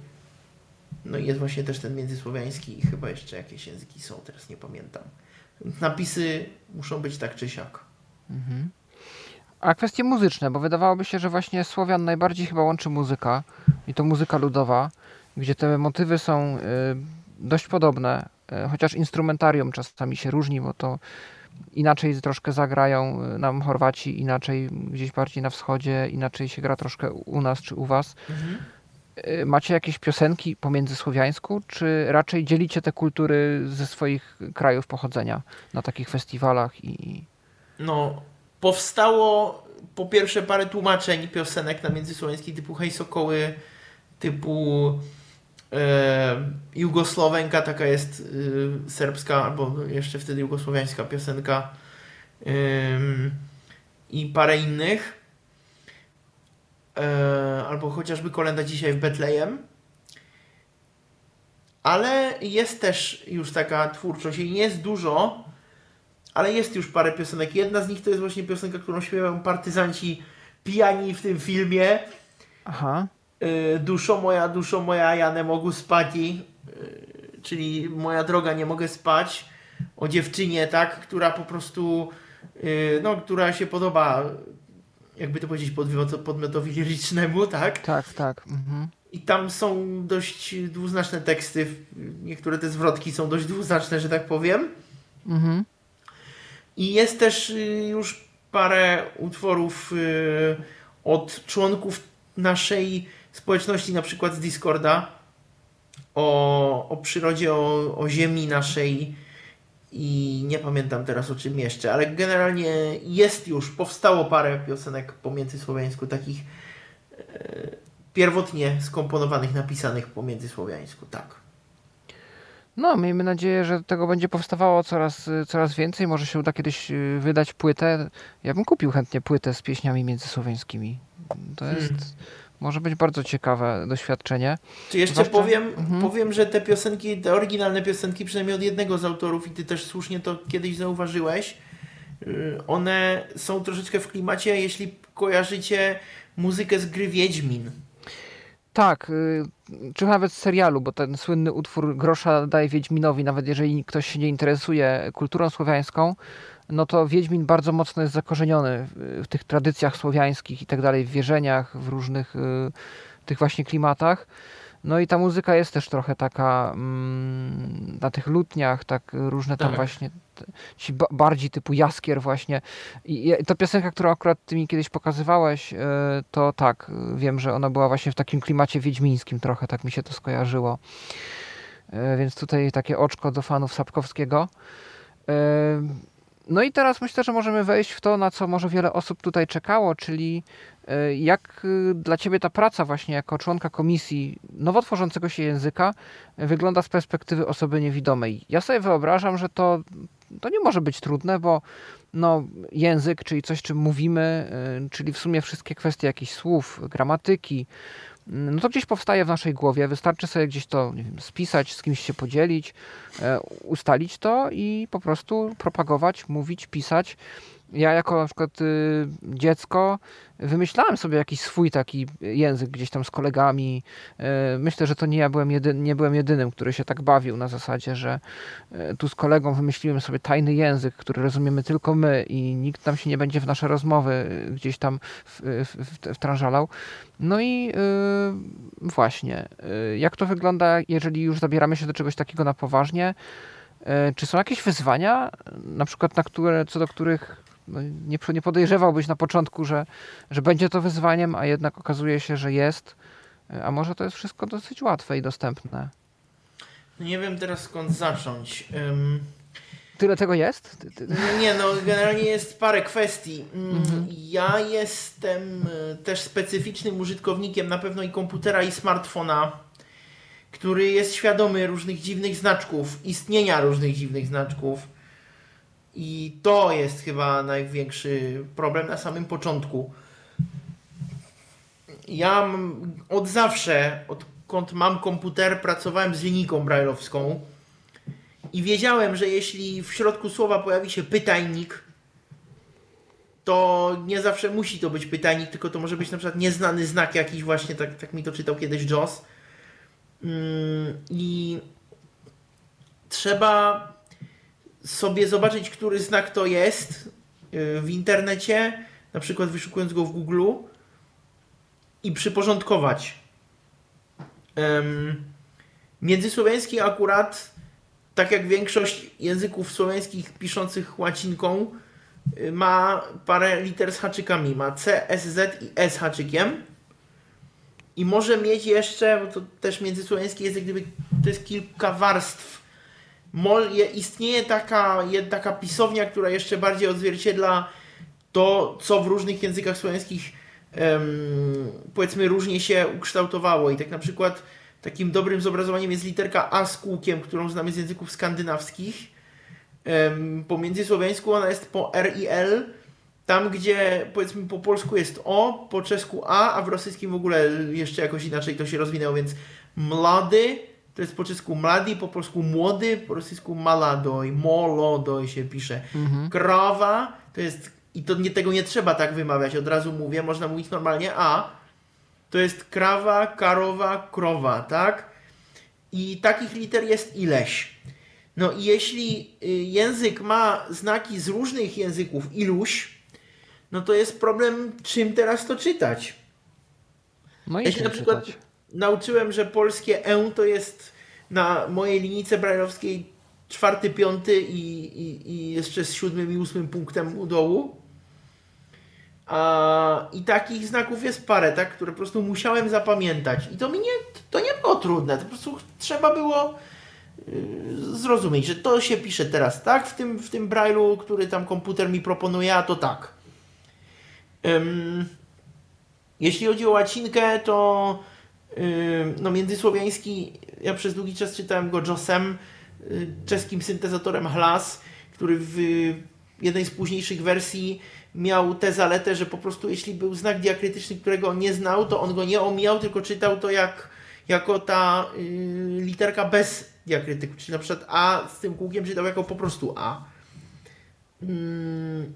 no i jest właśnie też ten międzysłowiański i chyba jeszcze jakieś języki są, teraz nie pamiętam. Napisy muszą być tak czy siak. Mhm. A kwestie muzyczne, bo wydawałoby się, że właśnie Słowian najbardziej chyba łączy muzyka i to muzyka ludowa, gdzie te motywy są y, dość podobne, y, chociaż instrumentarium czasami się różni, bo to inaczej troszkę zagrają y, nam Chorwaci, inaczej gdzieś bardziej na wschodzie, inaczej się gra troszkę u nas czy u was. Mhm. Y, macie jakieś piosenki po międzysłowiańsku, czy raczej dzielicie te kultury ze swoich krajów pochodzenia na takich festiwalach i... No, powstało po pierwsze parę tłumaczeń piosenek na międzysłowiański typu Hej Sokoły, typu e, Jugosłowenka, taka jest e, serbska, albo jeszcze wtedy jugosłowiańska piosenka e, i parę innych albo chociażby kolenda dzisiaj w Betlejem. Ale jest też już taka twórczość i nie jest dużo, ale jest już parę piosenek. Jedna z nich to jest właśnie piosenka, którą śpiewają partyzanci pijani w tym filmie. Aha. E, duszo moja, duszo moja, ja nie mogę spać. E, czyli moja droga, nie mogę spać. O dziewczynie, tak, która po prostu, e, no, która się podoba jakby to powiedzieć, podmiotowi lirycznemu, tak? Tak, tak. Mhm. I tam są dość dwuznaczne teksty. Niektóre te zwrotki są dość dwuznaczne, że tak powiem. Mhm. I jest też y, już parę utworów y, od członków naszej społeczności, na przykład z Discorda, o, o przyrodzie, o, o ziemi naszej, i nie pamiętam teraz o czym jeszcze, ale generalnie jest już, powstało parę piosenek po międzysłowiańsku, takich e, pierwotnie skomponowanych, napisanych po międzysłowiańsku, tak. No, miejmy nadzieję, że tego będzie powstawało coraz, coraz więcej. Może się uda kiedyś y, wydać płytę. Ja bym kupił chętnie płytę z pieśniami międzysłowiańskimi. To jest, hmm. Może być bardzo ciekawe doświadczenie. Czy jeszcze Zwłaszcza... powiem, mhm. powiem, że te piosenki, te oryginalne piosenki, przynajmniej od jednego z autorów, i ty też słusznie to kiedyś zauważyłeś, y, one są troszeczkę w klimacie, jeśli kojarzycie muzykę z gry Wiedźmin. Tak, y, czy nawet z serialu, bo ten słynny utwór Grosza daje Wiedźminowi, nawet jeżeli ktoś się nie interesuje kulturą słowiańską, no to Wiedźmin bardzo mocno jest zakorzeniony w tych tradycjach słowiańskich i tak dalej, w wierzeniach, w różnych y, tych właśnie klimatach. No i ta muzyka jest też trochę taka mm, na tych lutniach, tak różne tam tak. właśnie ci bardziej typu Jaskier właśnie. I, I to piosenka, którą akurat ty mi kiedyś pokazywałeś, yy, to tak, wiem, że ona była właśnie w takim klimacie wiedźmińskim trochę, tak mi się to skojarzyło. Więc tutaj takie oczko do fanów Sapkowskiego. No i teraz myślę, że możemy wejść w to, na co może wiele osób tutaj czekało, czyli E, jak y, dla Ciebie ta praca właśnie jako członka komisji nowo tworzącego się języka wygląda z perspektywy osoby niewidomej? Ja sobie wyobrażam, że to, to nie może być trudne, bo no, język, czyli coś, czym mówimy, czyli w sumie wszystkie kwestie jakichś słów, gramatyki, no to gdzieś powstaje w naszej głowie. Wystarczy sobie gdzieś to wiem, spisać, z kimś się podzielić, e, ustalić to i po prostu propagować, mówić, pisać ja jako na przykład y, dziecko wymyślałem sobie jakiś swój taki język gdzieś tam z kolegami. Y, myślę, że to nie ja byłem, jedy, nie byłem jedynym, który się tak bawił na zasadzie, że y, tu z kolegą wymyśliłem sobie tajny język, który rozumiemy tylko my i nikt tam się nie będzie w nasze rozmowy gdzieś tam wtrążalał. No i właśnie, jak to wygląda, jeżeli już zabieramy się do czegoś takiego na poważnie? Czy są jakieś wyzwania, na przykład na które, co do których nie, nie podejrzewałbyś na początku, że, że będzie to wyzwaniem, a jednak okazuje się, że jest. A może to jest wszystko dosyć łatwe i dostępne? No nie wiem teraz skąd zacząć. Um... Tyle tego jest? Nie, no generalnie jest parę kwestii. Mm, mhm. Ja jestem e, też specyficznym użytkownikiem na pewno i komputera i smartfona, który jest świadomy różnych dziwnych znaczków, istnienia różnych dziwnych znaczków i to jest chyba największy problem na samym początku. Ja od zawsze, odkąd mam komputer, pracowałem z linijką brajlowską i wiedziałem, że jeśli w środku słowa pojawi się pytajnik, to nie zawsze musi to być pytajnik, tylko to może być na przykład nieznany znak jakiś właśnie, tak, tak mi to czytał kiedyś Joss. Mm, I trzeba sobie zobaczyć, który znak to jest y, w internecie, na przykład wyszukując go w Google i przyporządkować. Um, międzysłowiański akurat, tak jak większość języków słowiańskich piszących łacinką, y, ma parę liter z haczykami. Ma C, S, Z i S haczykiem. I może mieć jeszcze, bo to też międzysłowiański język, gdyby to jest kilka warstw istnieje taka, taka pisownia, która jeszcze bardziej odzwierciedla to, co w różnych językach słowiańskich powiedzmy różnie się ukształtowało. I tak na przykład takim dobrym zobrazowaniem jest literka A z kółkiem, którą znamy z języków skandynawskich. Um, po międzysłowiańsku ona jest po R i L. Tam, gdzie powiedzmy po polsku jest O, po czesku A, a w rosyjskim w ogóle jeszcze jakoś inaczej to się rozwinęło, więc mlady to jest po czesku mlady, po polsku młody, po rosyjsku maladoj, molodoj się pisze. Mhm. Krowa to jest, i to nie, tego nie trzeba tak wymawiać, od razu mówię, można mówić normalnie, a to jest krawa, karowa, krowa, tak? I takich liter jest ileś. No i jeśli y, język ma znaki z różnych języków, iluś, no to jest problem, czym teraz to czytać. No i ja na przykład czytać nauczyłem, że polskie E to jest na mojej linijce brajlowskiej czwarty, piąty i, i, i jeszcze z siódmym i ósmym punktem u dołu. A, I takich znaków jest parę, tak, które po prostu musiałem zapamiętać. I to mi nie, to nie było trudne. To po prostu trzeba było yy, zrozumieć, że to się pisze teraz tak, w tym, w tym brailu, który tam komputer mi proponuje, a to tak. Jeśli chodzi o łacinkę, to no międzysłowiański, ja przez długi czas czytałem go Josem, y, czeskim syntezatorem Hlas, który w jednej z późniejszych wersji miał tę zaletę, że po prostu jeśli był znak diakrytyczny, którego on nie znał, to on go nie omijał, tylko czytał to jak, jako ta y, literka bez diakrytyku, czyli na przykład A z tym kółkiem czytał jako po prostu A. Mm.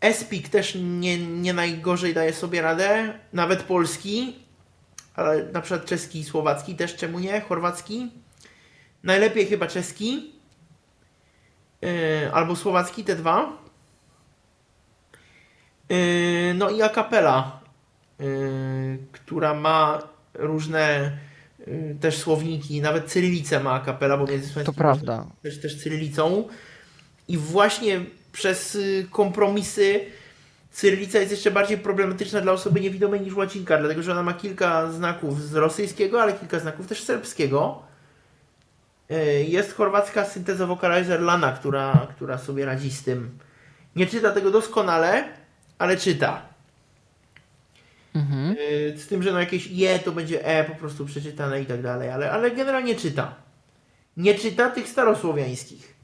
Espik też nie, nie najgorzej daje sobie radę, nawet polski, ale na przykład czeski i słowacki też, czemu nie? Chorwacki. Najlepiej chyba czeski yy, albo słowacki, te dwa. Yy, no i akapela, yy, która ma różne yy, też słowniki, nawet cyrylicę ma akapela, bo między To prawda. Też, też cyrylicą. I właśnie przez y, kompromisy cyrylica jest jeszcze bardziej problematyczna dla osoby niewidomej niż łacinka, dlatego że ona ma kilka znaków z rosyjskiego, ale kilka znaków też serbskiego. Y, jest chorwacka synteza vocalizer Lana, która, która sobie radzi z tym. Nie czyta tego doskonale, ale czyta. Mhm. Y, Z tym, że no jakieś je to będzie e po prostu przeczytane i tak dalej, ale, ale generalnie czyta. Nie czyta tych starosłowiańskich.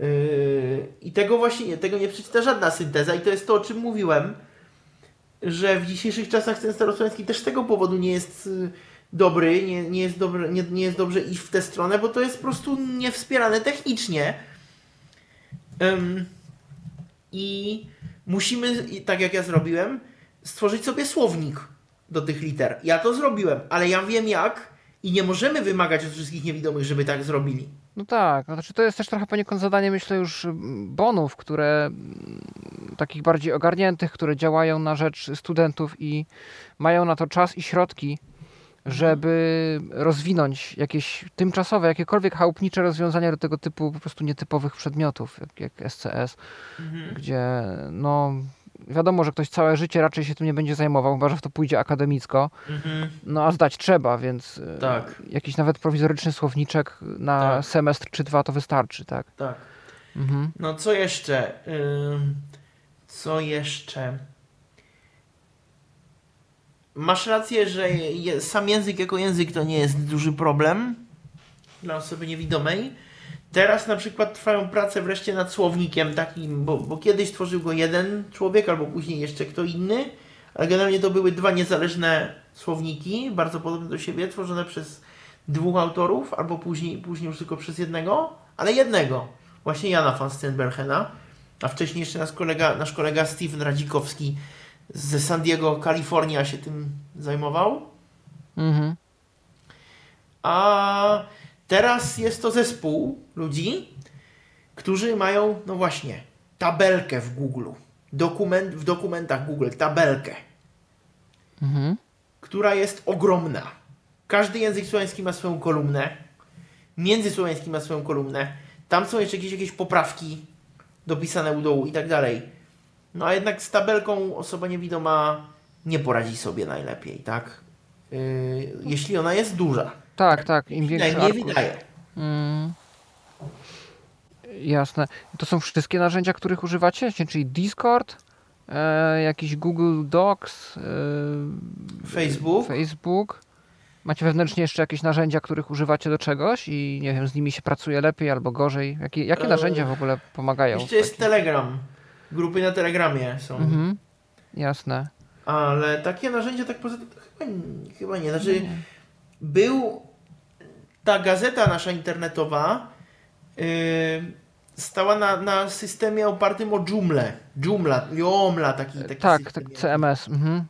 Yy, I tego właśnie nie, tego nie przeczyta żadna synteza i to jest to, o czym mówiłem, że w dzisiejszych czasach ten starosłowiański też z tego powodu nie jest y, dobry, nie, nie, jest dobry nie, nie jest dobrze iść w tę stronę, bo to jest po prostu niewspierane technicznie. Ym, I musimy, tak jak ja zrobiłem, stworzyć sobie słownik do tych liter. Ja to zrobiłem, ale ja wiem jak i nie możemy wymagać od wszystkich niewidomych, żeby tak zrobili. No tak, no znaczy to jest też trochę poniekąd zadanie, myślę, już mm, bonów, które mm, takich bardziej ogarniętych, które działają na rzecz studentów i mają na to czas i środki, żeby rozwinąć jakieś tymczasowe, jakiekolwiek chałupnicze rozwiązania do tego typu po prostu nietypowych przedmiotów, jak, jak SCS, gdzie no wiadomo, że ktoś całe życie raczej się tym nie będzie zajmował, chyba że w to pójdzie akademicko, Mhm. no a zdać trzeba, więc e, Tak. jakiś nawet prowizoryczny słowniczek na Tak. semestr czy dwa to wystarczy, tak? Tak. Mhm. No co jeszcze? Co jeszcze? Masz rację, że sam język jako język to nie jest duży problem dla osoby niewidomej. Teraz na przykład trwają prace wreszcie nad słownikiem takim, bo, bo kiedyś tworzył go jeden człowiek, albo później jeszcze kto inny, ale generalnie to były dwa niezależne słowniki, bardzo podobne do siebie, tworzone przez dwóch autorów, albo później, później już tylko przez jednego, ale jednego. Właśnie Jana van Steenbergena, a wcześniej jeszcze nasz kolega, nasz kolega Steven Radzikowski ze San Diego, Kalifornia się tym zajmował. Mhm. A teraz jest to zespół ludzi, którzy mają, no właśnie, tabelkę w Google. Dokument, w dokumentach Google, tabelkę, Mhm. która jest ogromna. Każdy język słowiański ma swoją kolumnę. Międzysłowiański ma swoją kolumnę. Tam są jeszcze jakieś, jakieś poprawki dopisane u dołu i tak dalej. No a jednak z tabelką osoba niewidoma nie poradzi sobie najlepiej, tak? Yy, jeśli ona jest duża. Tak, tak, im większy Nie, nie wydaje. Mm. Jasne. To są wszystkie narzędzia, których używacie? Czyli Discord, e, jakiś Google Docs, e, Facebook. Facebook. Macie wewnętrznie jeszcze jakieś narzędzia, których używacie do czegoś i nie wiem, z nimi się pracuje lepiej albo gorzej? Jakie, jakie E, narzędzia w ogóle pomagają? Jeszcze jest Telegram. Grupy na Telegramie są. Mhm. Jasne. Ale takie narzędzia tak poza tym chyba, chyba nie. Znaczy, był ta gazeta nasza internetowa yy, stała na, na systemie opartym o Joomla. Joomla, Joomla taki, taki tak, system tak. CMS. Mhm.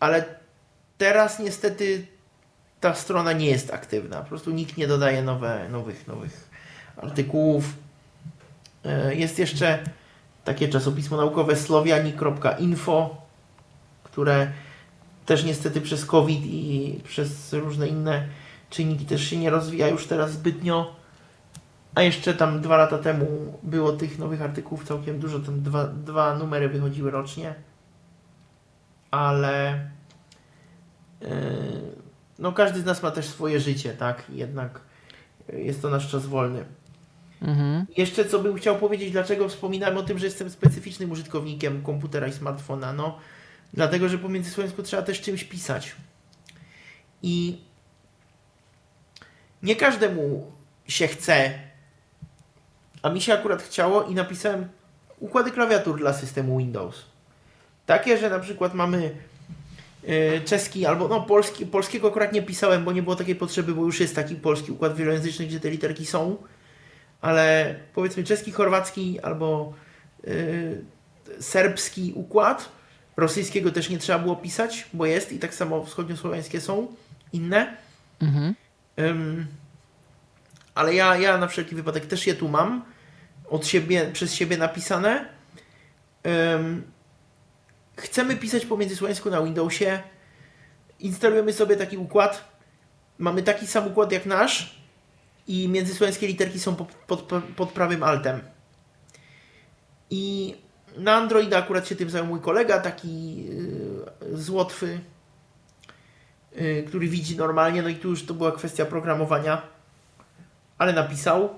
Ale teraz niestety ta strona nie jest aktywna. Po prostu nikt nie dodaje nowe, nowych, nowych artykułów. E, Jest jeszcze takie czasopismo naukowe slowiani.info, które też niestety przez COVID i przez różne inne czynniki też się nie rozwija już teraz zbytnio. A jeszcze tam dwa lata temu było tych nowych artykułów całkiem dużo, tam dwa, dwa numery wychodziły rocznie. Ale Yy, no każdy z nas ma też swoje życie, tak? Jednak jest to nasz czas wolny. Mhm. Jeszcze co bym chciał powiedzieć, dlaczego wspominałem o tym, że jestem specyficznym użytkownikiem komputera i smartfona. No, dlatego, że pomiędzy słowensku trzeba też czymś pisać. I nie każdemu się chce. A mi się akurat chciało i napisałem układy klawiatur dla systemu Windows. Takie, że na przykład mamy yy, czeski albo no polski, polskiego akurat nie pisałem, bo nie było takiej potrzeby, bo już jest taki polski układ wielojęzyczny, gdzie te literki są. Ale powiedzmy czeski, chorwacki albo yy, serbski układ. Rosyjskiego też nie trzeba było pisać, bo jest i tak samo wschodniosłowiańskie są inne. Mhm. Ym, ale ja, ja na wszelki wypadek też je tu mam. Od siebie, przez siebie napisane. Ym, chcemy pisać po międzysłowiańsku na Windowsie. Instalujemy sobie taki układ. Mamy taki sam układ jak nasz i międzysłowiańskie literki są pod, pod, pod prawym altem. I na Androida akurat się tym zajął mój kolega, taki yy, z Łotwy, yy, który widzi normalnie, no i tu już to była kwestia programowania, ale napisał.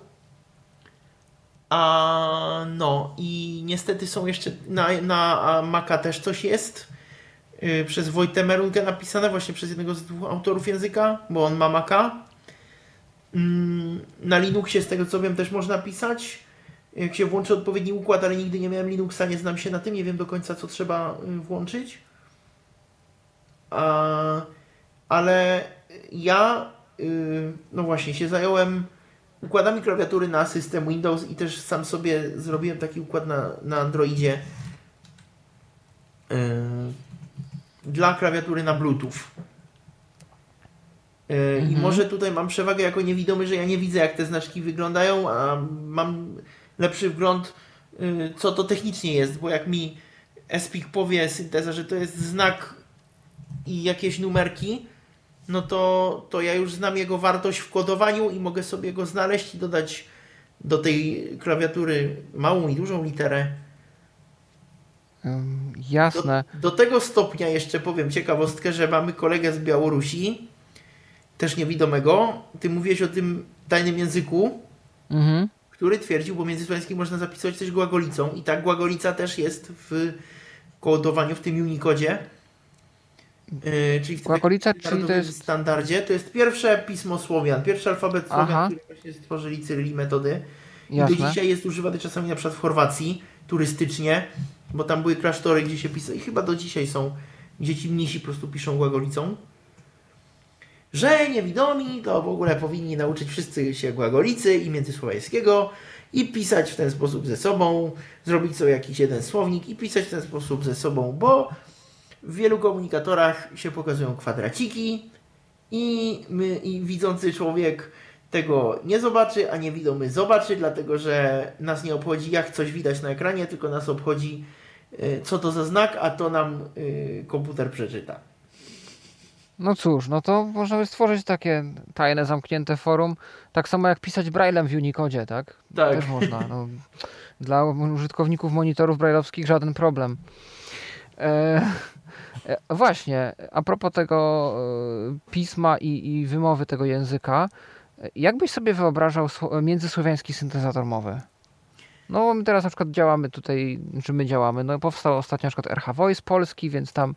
A no i niestety są jeszcze na, na Maca też coś jest. Yy, przez Wojtemerungę napisane właśnie przez jednego z dwóch autorów języka, bo on ma Maca. Mm, na Linuxie z tego co wiem też można pisać jak się włączy odpowiedni układ, ale nigdy nie miałem Linuxa, nie znam się na tym, nie wiem do końca co trzeba y, włączyć. A, ale ja y, no właśnie się zająłem układami klawiatury na system Windows i też sam sobie zrobiłem taki układ na, na Androidzie yy, dla klawiatury na Bluetooth. Yy, Mhm. I może tutaj mam przewagę jako niewidomy, że ja nie widzę jak te znaczki wyglądają, a mam lepszy wgląd yy, co to technicznie jest, bo jak mi Espik powie synteza, że to jest znak i jakieś numerki, no to, to ja już znam jego wartość w kodowaniu i mogę sobie go znaleźć i dodać do tej klawiatury małą i dużą literę. Ym, jasne. Do, do tego stopnia jeszcze powiem ciekawostkę, że mamy kolegę z Białorusi, też niewidomego. Ty mówiłeś o tym tajnym języku, Mhm. Który twierdził, bo międzysłowiański można zapisywać też głagolicą i tak głagolica też jest w kodowaniu w tym Unicodzie. Yy, czyli w Głagolica, czyli to jest... standardzie. To jest pierwsze pismo Słowian, pierwszy alfabet Słowian, Aha. który właśnie stworzyli Cyryli metody. I do Jasne. dzisiaj jest używany czasami na przykład w Chorwacji turystycznie, bo tam były klasztory, gdzie się pisało i chyba do dzisiaj są, gdzie ci mnisi po prostu piszą głagolicą. Że niewidomi to w ogóle powinni nauczyć wszyscy się głagolicy i międzysłowiańskiego i pisać w ten sposób ze sobą, zrobić sobie jakiś jeden słownik i pisać w ten sposób ze sobą, bo w wielu komunikatorach się pokazują kwadraciki i, my, i widzący człowiek tego nie zobaczy, a niewidomy zobaczy, dlatego że nas nie obchodzi jak coś widać na ekranie, tylko nas obchodzi y, co to za znak, a to nam y, komputer przeczyta. No cóż, no to można by stworzyć takie tajne, zamknięte forum, tak samo jak pisać braillem w Unicodzie, tak? Tak. Też można. No, dla użytkowników monitorów brailleowskich żaden problem. E, e, właśnie, a propos tego e, pisma i, i wymowy tego języka, e, jak byś sobie wyobrażał sło- międzysłowiański syntezator mowy? No, my teraz na przykład działamy tutaj, czy my działamy, no powstał ostatnio na przykład RH Voice polski, więc tam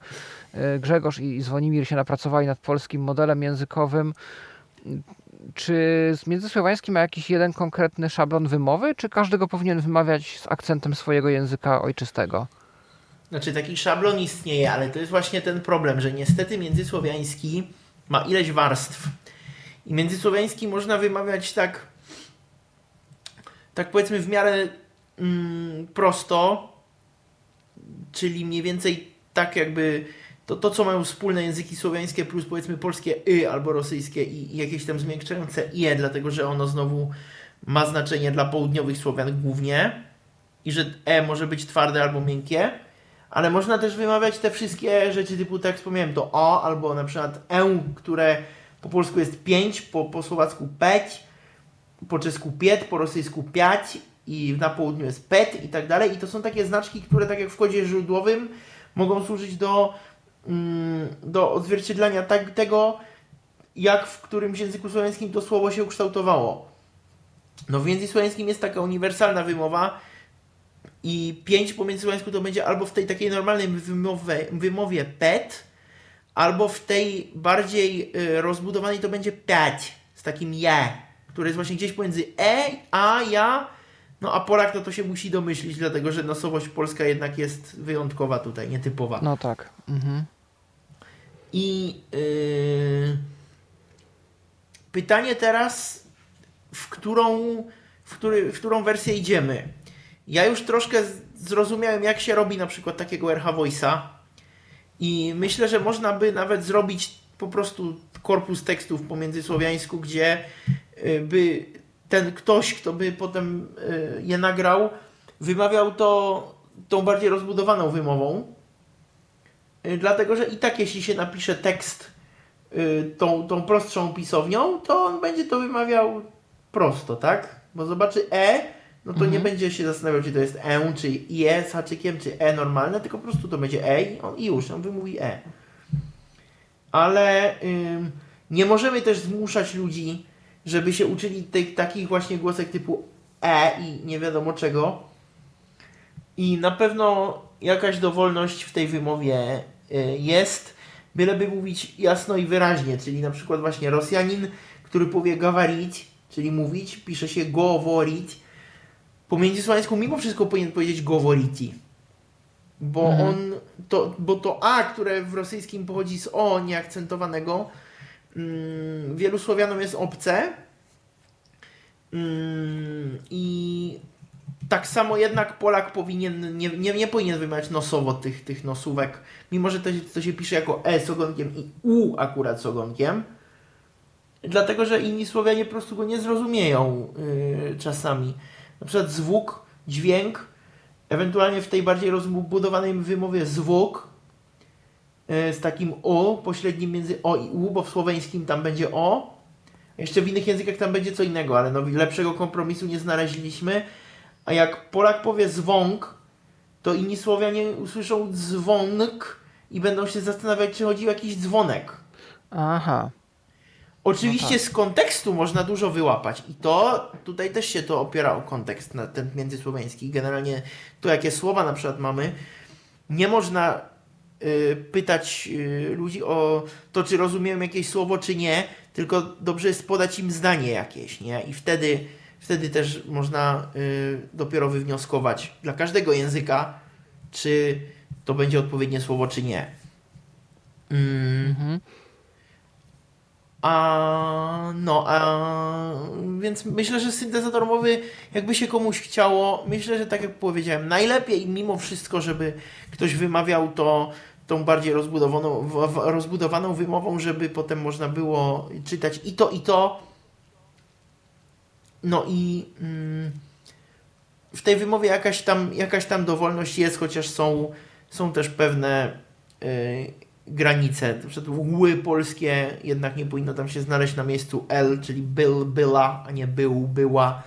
e, Grzegorz i Zwonimir się napracowali nad polskim modelem językowym. Czy z międzysłowiańskim ma jakiś jeden konkretny szablon wymowy, czy każdy go powinien wymawiać z akcentem swojego języka ojczystego? Znaczy taki szablon istnieje, ale to jest właśnie ten problem, że niestety międzysłowiański ma ileś warstw. I międzysłowiański można wymawiać tak, tak powiedzmy w miarę mm, prosto, czyli mniej więcej tak jakby to, to, co mają wspólne języki słowiańskie plus powiedzmy polskie y albo rosyjskie i, i jakieś tam zmiękczające ie, dlatego że ono znowu ma znaczenie dla południowych Słowian głównie i że e może być twarde albo miękkie. Ale można też wymawiać te wszystkie rzeczy typu, tak jak wspomniałem, to o, albo na przykład e, które po polsku jest pięć, po, po słowacku peć, po czesku piet, po rosyjsku piać i na południu jest pet i tak dalej. I to są takie znaczki, które tak jak w kodzie źródłowym mogą służyć do, mm, do odzwierciedlania tak, tego, jak w którymś języku słowiańskim to słowo się ukształtowało. No w języku słowiańskim jest taka uniwersalna wymowa, i 5 po międzysłowiańsku to będzie albo w tej takiej normalnej wymowie, wymowie pet, albo w tej bardziej y, rozbudowanej to będzie piać z takim je, który jest właśnie gdzieś pomiędzy E, A, ja, no a Polak to to się musi domyślić, dlatego że nosowość polska jednak jest wyjątkowa tutaj, nietypowa. No tak. Mhm. I yy, pytanie teraz, w którą, w, który, w którą wersję idziemy? Ja już troszkę zrozumiałem, jak się robi na przykład takiego RH Voice'a i myślę, że można by nawet zrobić po prostu korpus tekstów po międzysłowiańsku, gdzie by ten ktoś, kto by potem y, je nagrał, wymawiał to tą bardziej rozbudowaną wymową. Y, dlatego, że i tak jeśli się napisze tekst tą, tą prostszą pisownią, to on będzie to wymawiał prosto, tak? Bo zobaczy E, no to mhm. nie będzie się zastanawiał, czy to jest E, czy IE z haczykiem, czy E normalne, tylko po prostu to będzie E i, on, i już, on wymówi E. Ale ym, nie możemy też zmuszać ludzi, żeby się uczyli tych takich właśnie głosek typu E i nie wiadomo czego. I na pewno jakaś dowolność w tej wymowie y, jest, byleby mówić jasno i wyraźnie, czyli na przykład właśnie Rosjanin, który powie gawarić, czyli mówić, pisze się govorić, po międzysłowiańsku mimo wszystko powinien powiedzieć govoriti. Bo mhm. on, to, bo to A, które w rosyjskim pochodzi z O nieakcentowanego, wielu Słowianom jest obce. Mm, I tak samo jednak Polak powinien, nie, nie, nie powinien wymawiać nosowo tych, tych nosówek, mimo że to, to się pisze jako E z ogonkiem i U akurat z ogonkiem. Dlatego, że inni Słowianie po prostu go nie zrozumieją yy, czasami na przykład zwuk, dźwięk, ewentualnie w tej bardziej rozbudowanej wymowie e, z takim o pośrednim między o i u, bo w słoweńskim tam będzie o. Jeszcze w innych językach tam będzie co innego, ale no, lepszego kompromisu nie znaleźliśmy. A jak Polak powie zwąk, to inni Słowianie usłyszą dzwonek i będą się zastanawiać, czy chodzi o jakiś dzwonek. Aha. Oczywiście no tak. z kontekstu można dużo wyłapać i to tutaj też się to opiera o kontekst na ten międzysłowiański. Generalnie to, jakie słowa na przykład mamy, nie można pytać y, ludzi o to, czy rozumieją jakieś słowo, czy nie, tylko dobrze jest podać im zdanie jakieś, nie? I wtedy, wtedy też można y, dopiero wywnioskować dla każdego języka, czy to będzie odpowiednie słowo, czy nie. Mm. Mhm. A, no, a, więc myślę, że syntezator mowy, jakby się komuś chciało, myślę, że tak jak powiedziałem, najlepiej mimo wszystko, żeby ktoś wymawiał to tą bardziej rozbudowaną, rozbudowaną wymową, żeby potem można było czytać i to, i to. No i mm, w tej wymowie jakaś tam, jakaś tam dowolność jest, chociaż są, są też pewne. Yy, granice. Na przykład ły polskie jednak nie powinno tam się znaleźć na miejscu L, czyli był, była, a nie był, była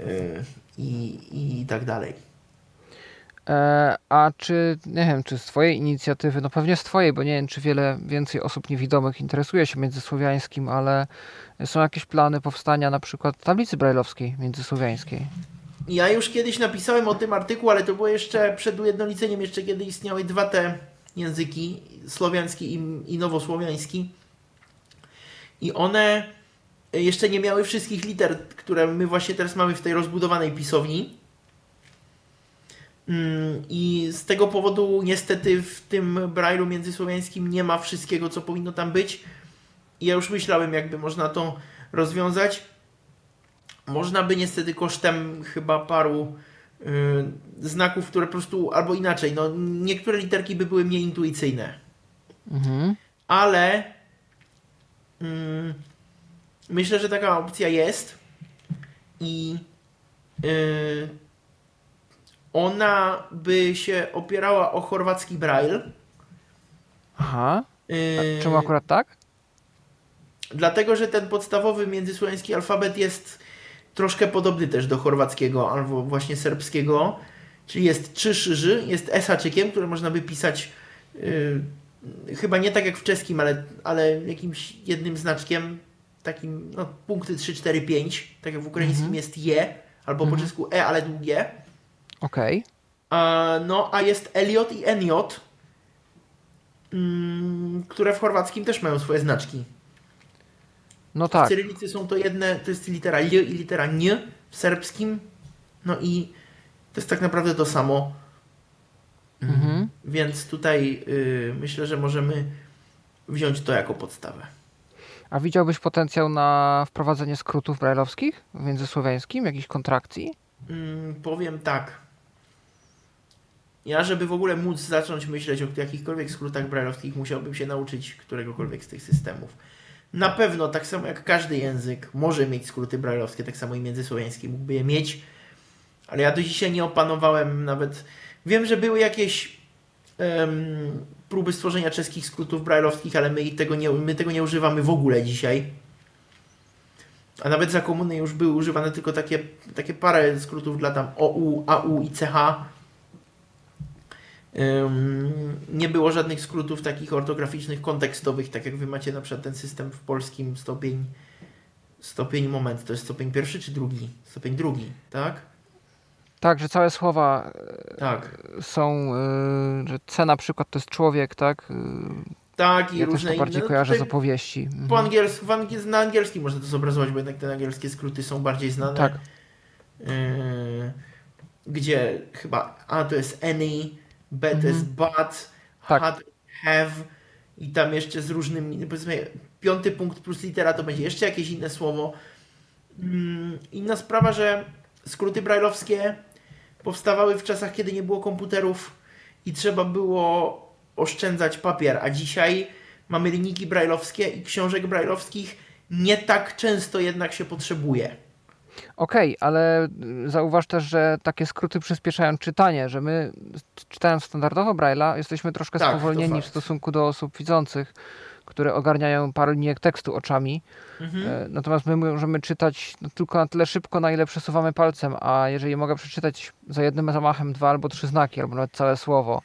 yy, i, i tak dalej. E, a czy, nie wiem, czy z Twojej inicjatywy, no pewnie z Twojej, bo nie wiem, czy wiele więcej osób niewidomych interesuje się międzysłowiańskim, ale są jakieś plany powstania na przykład tablicy brajlowskiej międzysłowiańskiej? Ja już kiedyś napisałem o tym artykuł, ale to było jeszcze przed ujednoliceniem, jeszcze kiedy istniały dwa te języki, słowiański i, i nowosłowiański. I one jeszcze nie miały wszystkich liter, które my właśnie teraz mamy w tej rozbudowanej pisowni. Mm, I z tego powodu niestety w tym brajlu międzysłowiańskim nie ma wszystkiego, co powinno tam być. I ja już myślałem, jakby można to rozwiązać. Można by niestety kosztem chyba paru Y, znaków, które po prostu, albo inaczej, no niektóre literki by były mniej intuicyjne. Mhm. Ale mm, myślę, że taka opcja jest i y, ona by się opierała o chorwacki braille. Aha. Y, czemu akurat tak? Dlatego, że ten podstawowy międzysłowiański alfabet jest troszkę podobny też do chorwackiego albo właśnie serbskiego, czyli jest trzy szyży, jest esaczykiem, które można by pisać yy, chyba nie tak jak w czeskim, ale, ale jakimś jednym znaczkiem, takim no, punkty 3, 4, 5, tak jak w ukraińskim mhm. jest je, albo po mhm. czesku e, ale długie. Okej. Okay. No, a jest Eliot i Eniot, mm, które w chorwackim też mają swoje znaczki. No W tak. cyrylicy są to jedne, to jest litera L i litera N w serbskim. No i to jest tak naprawdę to samo. Mhm. Więc tutaj y, myślę, że możemy wziąć to jako podstawę. A widziałbyś potencjał na wprowadzenie skrótów brajlowskich w międzysłowiańskim, jakichś kontrakcji? Mm, powiem tak. Ja, żeby w ogóle móc zacząć myśleć o jakichkolwiek skrótach brajlowskich, musiałbym się nauczyć któregokolwiek z tych systemów. Na pewno, tak samo jak każdy język może mieć skróty brajlowskie, tak samo i międzysłowiański mógłby je mieć, ale ja do dzisiaj nie opanowałem nawet. Wiem, że były jakieś em, próby stworzenia czeskich skrótów brajlowskich, ale my tego, nie, my tego nie używamy w ogóle dzisiaj. A nawet za komuny już były używane tylko takie, takie parę skrótów dla tam OU, AU i CH. Nie było żadnych skrótów takich ortograficznych, kontekstowych, tak jak wy macie na przykład ten system w polskim stopień stopień moment, to jest stopień pierwszy czy drugi? Stopień drugi, tak? Tak, że całe słowa Tak. są, y, że C na przykład to jest człowiek, tak? Y, Tak i Ja też różne to bardziej inne. No kojarzę z opowieści. Mhm. Po angielsku, w angiel, na angielski można to zobrazować, bo jednak te angielskie skróty są bardziej znane. Tak. Yy, gdzie chyba A to jest any, B to Mhm. jest but, Tak. had, have i tam jeszcze z różnymi, powiedzmy piąty punkt plus litera to będzie jeszcze jakieś inne słowo. Mm, Inna sprawa, że skróty brajlowskie powstawały w czasach, kiedy nie było komputerów i trzeba było oszczędzać papier, a dzisiaj mamy linijki brajlowskie i książek brajlowskich nie tak często jednak się potrzebuje. Okej, ale y, zauważ też, że takie skróty przyspieszają czytanie, że my czytając standardowo Braille'a jesteśmy troszkę Tak, spowolnieni w stosunku do osób widzących, które ogarniają parę linijek tekstu oczami. Mhm. E, Natomiast my możemy czytać no, tylko na tyle szybko, na ile przesuwamy palcem, a jeżeli mogę przeczytać za jednym zamachem dwa albo trzy znaki, albo nawet całe słowo,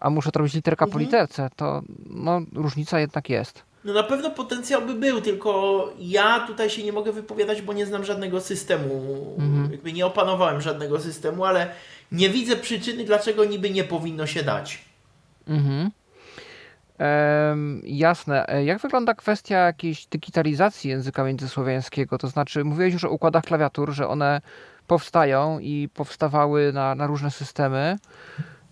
a muszę to robić literka po Mhm. literce, to no, różnica jednak jest. No na pewno potencjał by był, tylko ja tutaj się nie mogę wypowiadać, bo nie znam żadnego systemu. Mhm. Jakby nie opanowałem żadnego systemu, ale nie widzę przyczyny, dlaczego niby nie powinno się dać. Mhm. Em, jasne. E, Jak wygląda kwestia jakiejś digitalizacji języka międzysłowiańskiego? To znaczy, mówiłeś już o układach klawiatur, że one powstają i powstawały na, na różne systemy.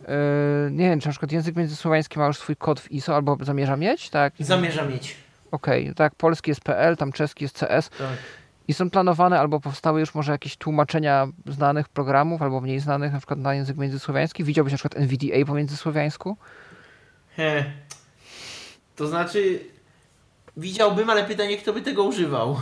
E, Nie wiem, czy na przykład język międzysłowiański ma już swój kod w ISO albo zamierza mieć, tak? Zamierzam mieć. Okej, tak jak polski jest PL, tam czeski jest CS Tak. i są planowane albo powstały już może jakieś tłumaczenia znanych programów albo mniej znanych na przykład na język międzysłowiański. Widziałbyś na przykład NVDA po międzysłowiańsku? He. To znaczy, widziałbym, ale pytanie, kto by tego używał.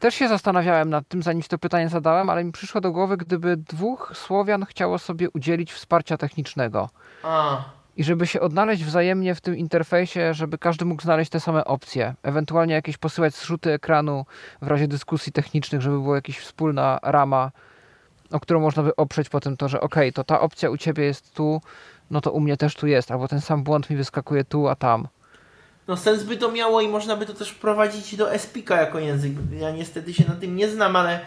Też się zastanawiałem nad tym, zanim to pytanie zadałem, ale mi przyszło do głowy, gdyby dwóch Słowian chciało sobie udzielić wsparcia technicznego A, i żeby się odnaleźć wzajemnie w tym interfejsie, żeby każdy mógł znaleźć te same opcje, ewentualnie jakieś posyłać zrzuty ekranu w razie dyskusji technicznych, żeby była jakaś wspólna rama, o którą można by oprzeć potem to, że okej, to ta opcja u ciebie jest tu, no to u mnie też tu jest, albo ten sam błąd mi wyskakuje tu, a tam. No sens by to miało i można by to też wprowadzić do SPIKA jako język. Ja niestety się na tym nie znam, ale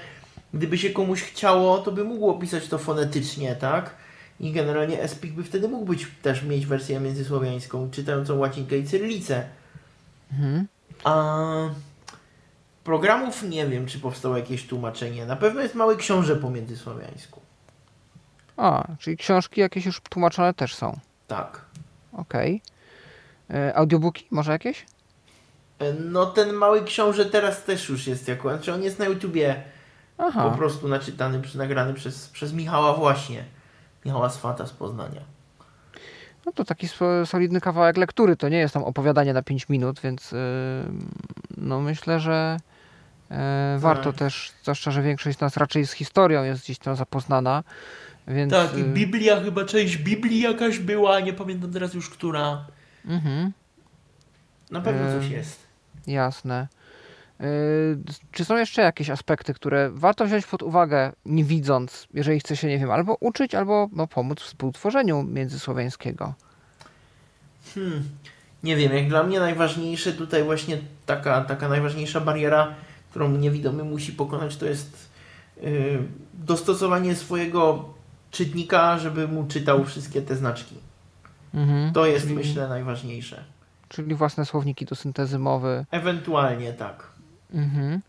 gdyby się komuś chciało, to by mógł opisać to fonetycznie, tak? I generalnie SPIK by wtedy mógł być też mieć wersję międzysłowiańską, czytającą łacinkę i cyrylicę. Mhm. A programów nie wiem, czy powstało jakieś tłumaczenie. Na pewno jest mały książę po międzysłowiańsku. A, czyli książki jakieś już tłumaczone też są. Tak. Okej. E, Audiobooki może jakieś? E, No ten mały książę teraz też już jest jako, znaczy on jest na YouTubie Aha. po prostu naczytany, nagrany przez, przez Michała właśnie. Michała Swata z Poznania. No to taki so- solidny kawałek lektury, to nie jest tam opowiadanie na 5 minut, więc yy, no myślę, że yy, warto też, zwłaszcza, że większość z nas raczej z historią jest gdzieś tam zapoznana, więc... Tak, i Biblia, chyba część Biblii jakaś była, nie pamiętam teraz już która. Mhm, Na pewno coś Em. jest. jasne. Yy, czy są jeszcze jakieś aspekty, które warto wziąć pod uwagę, nie widząc, jeżeli chce się, nie wiem, albo uczyć, albo no, pomóc w współtworzeniu międzysłowiańskiego? Hmm. Nie wiem, jak dla mnie najważniejsze tutaj właśnie taka, taka najważniejsza bariera, którą niewidomy musi pokonać, to jest yy, dostosowanie swojego czytnika, żeby mu czytał wszystkie te znaczki. Mhm. To jest, Czyli- myślę, najważniejsze. Czyli własne słowniki do syntezy mowy. Ewentualnie tak. Mhm.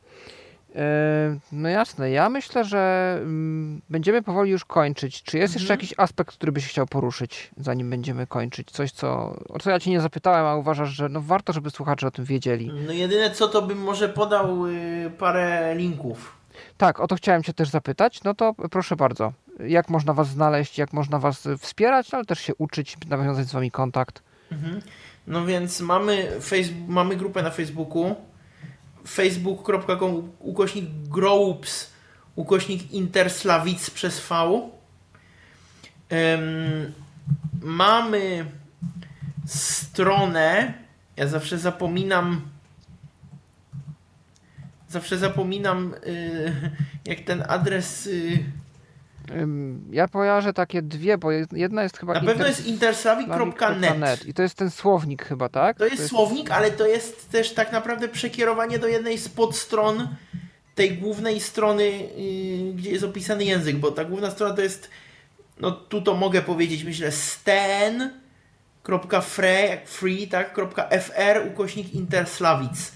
E, no jasne, ja myślę, że mm, będziemy powoli już kończyć. Czy jest jeszcze Mhm. jakiś aspekt, który byś chciał poruszyć, zanim będziemy kończyć? Coś, co, o co ja cię nie zapytałem, a uważasz, że no warto, żeby słuchacze o tym wiedzieli. No jedyne co to bym może podał y, parę linków. Tak, o to chciałem cię też zapytać. No to proszę bardzo. Jak można was znaleźć, jak można was y, wspierać, ale też się uczyć, nawiązać z wami kontakt. Mhm. No więc mamy, face- mamy grupę na Facebooku facebook.com ukośnik groups ukośnik interslawic przez V. Em, mamy stronę, ja zawsze zapominam zawsze zapominam y, jak ten adres y, Ja kojarzę takie dwie, bo jed- jedna jest chyba na pewno inter- jest interslawic.net I to jest ten słownik chyba, tak? To jest słownik, ale to jest też tak naprawdę przekierowanie do jednej z podstron tej głównej strony, yy, gdzie jest opisany język, bo ta główna strona to jest, no tu to mogę powiedzieć, myślę, stan.fre, jak free, tak, .fr, ukośnik interslawic.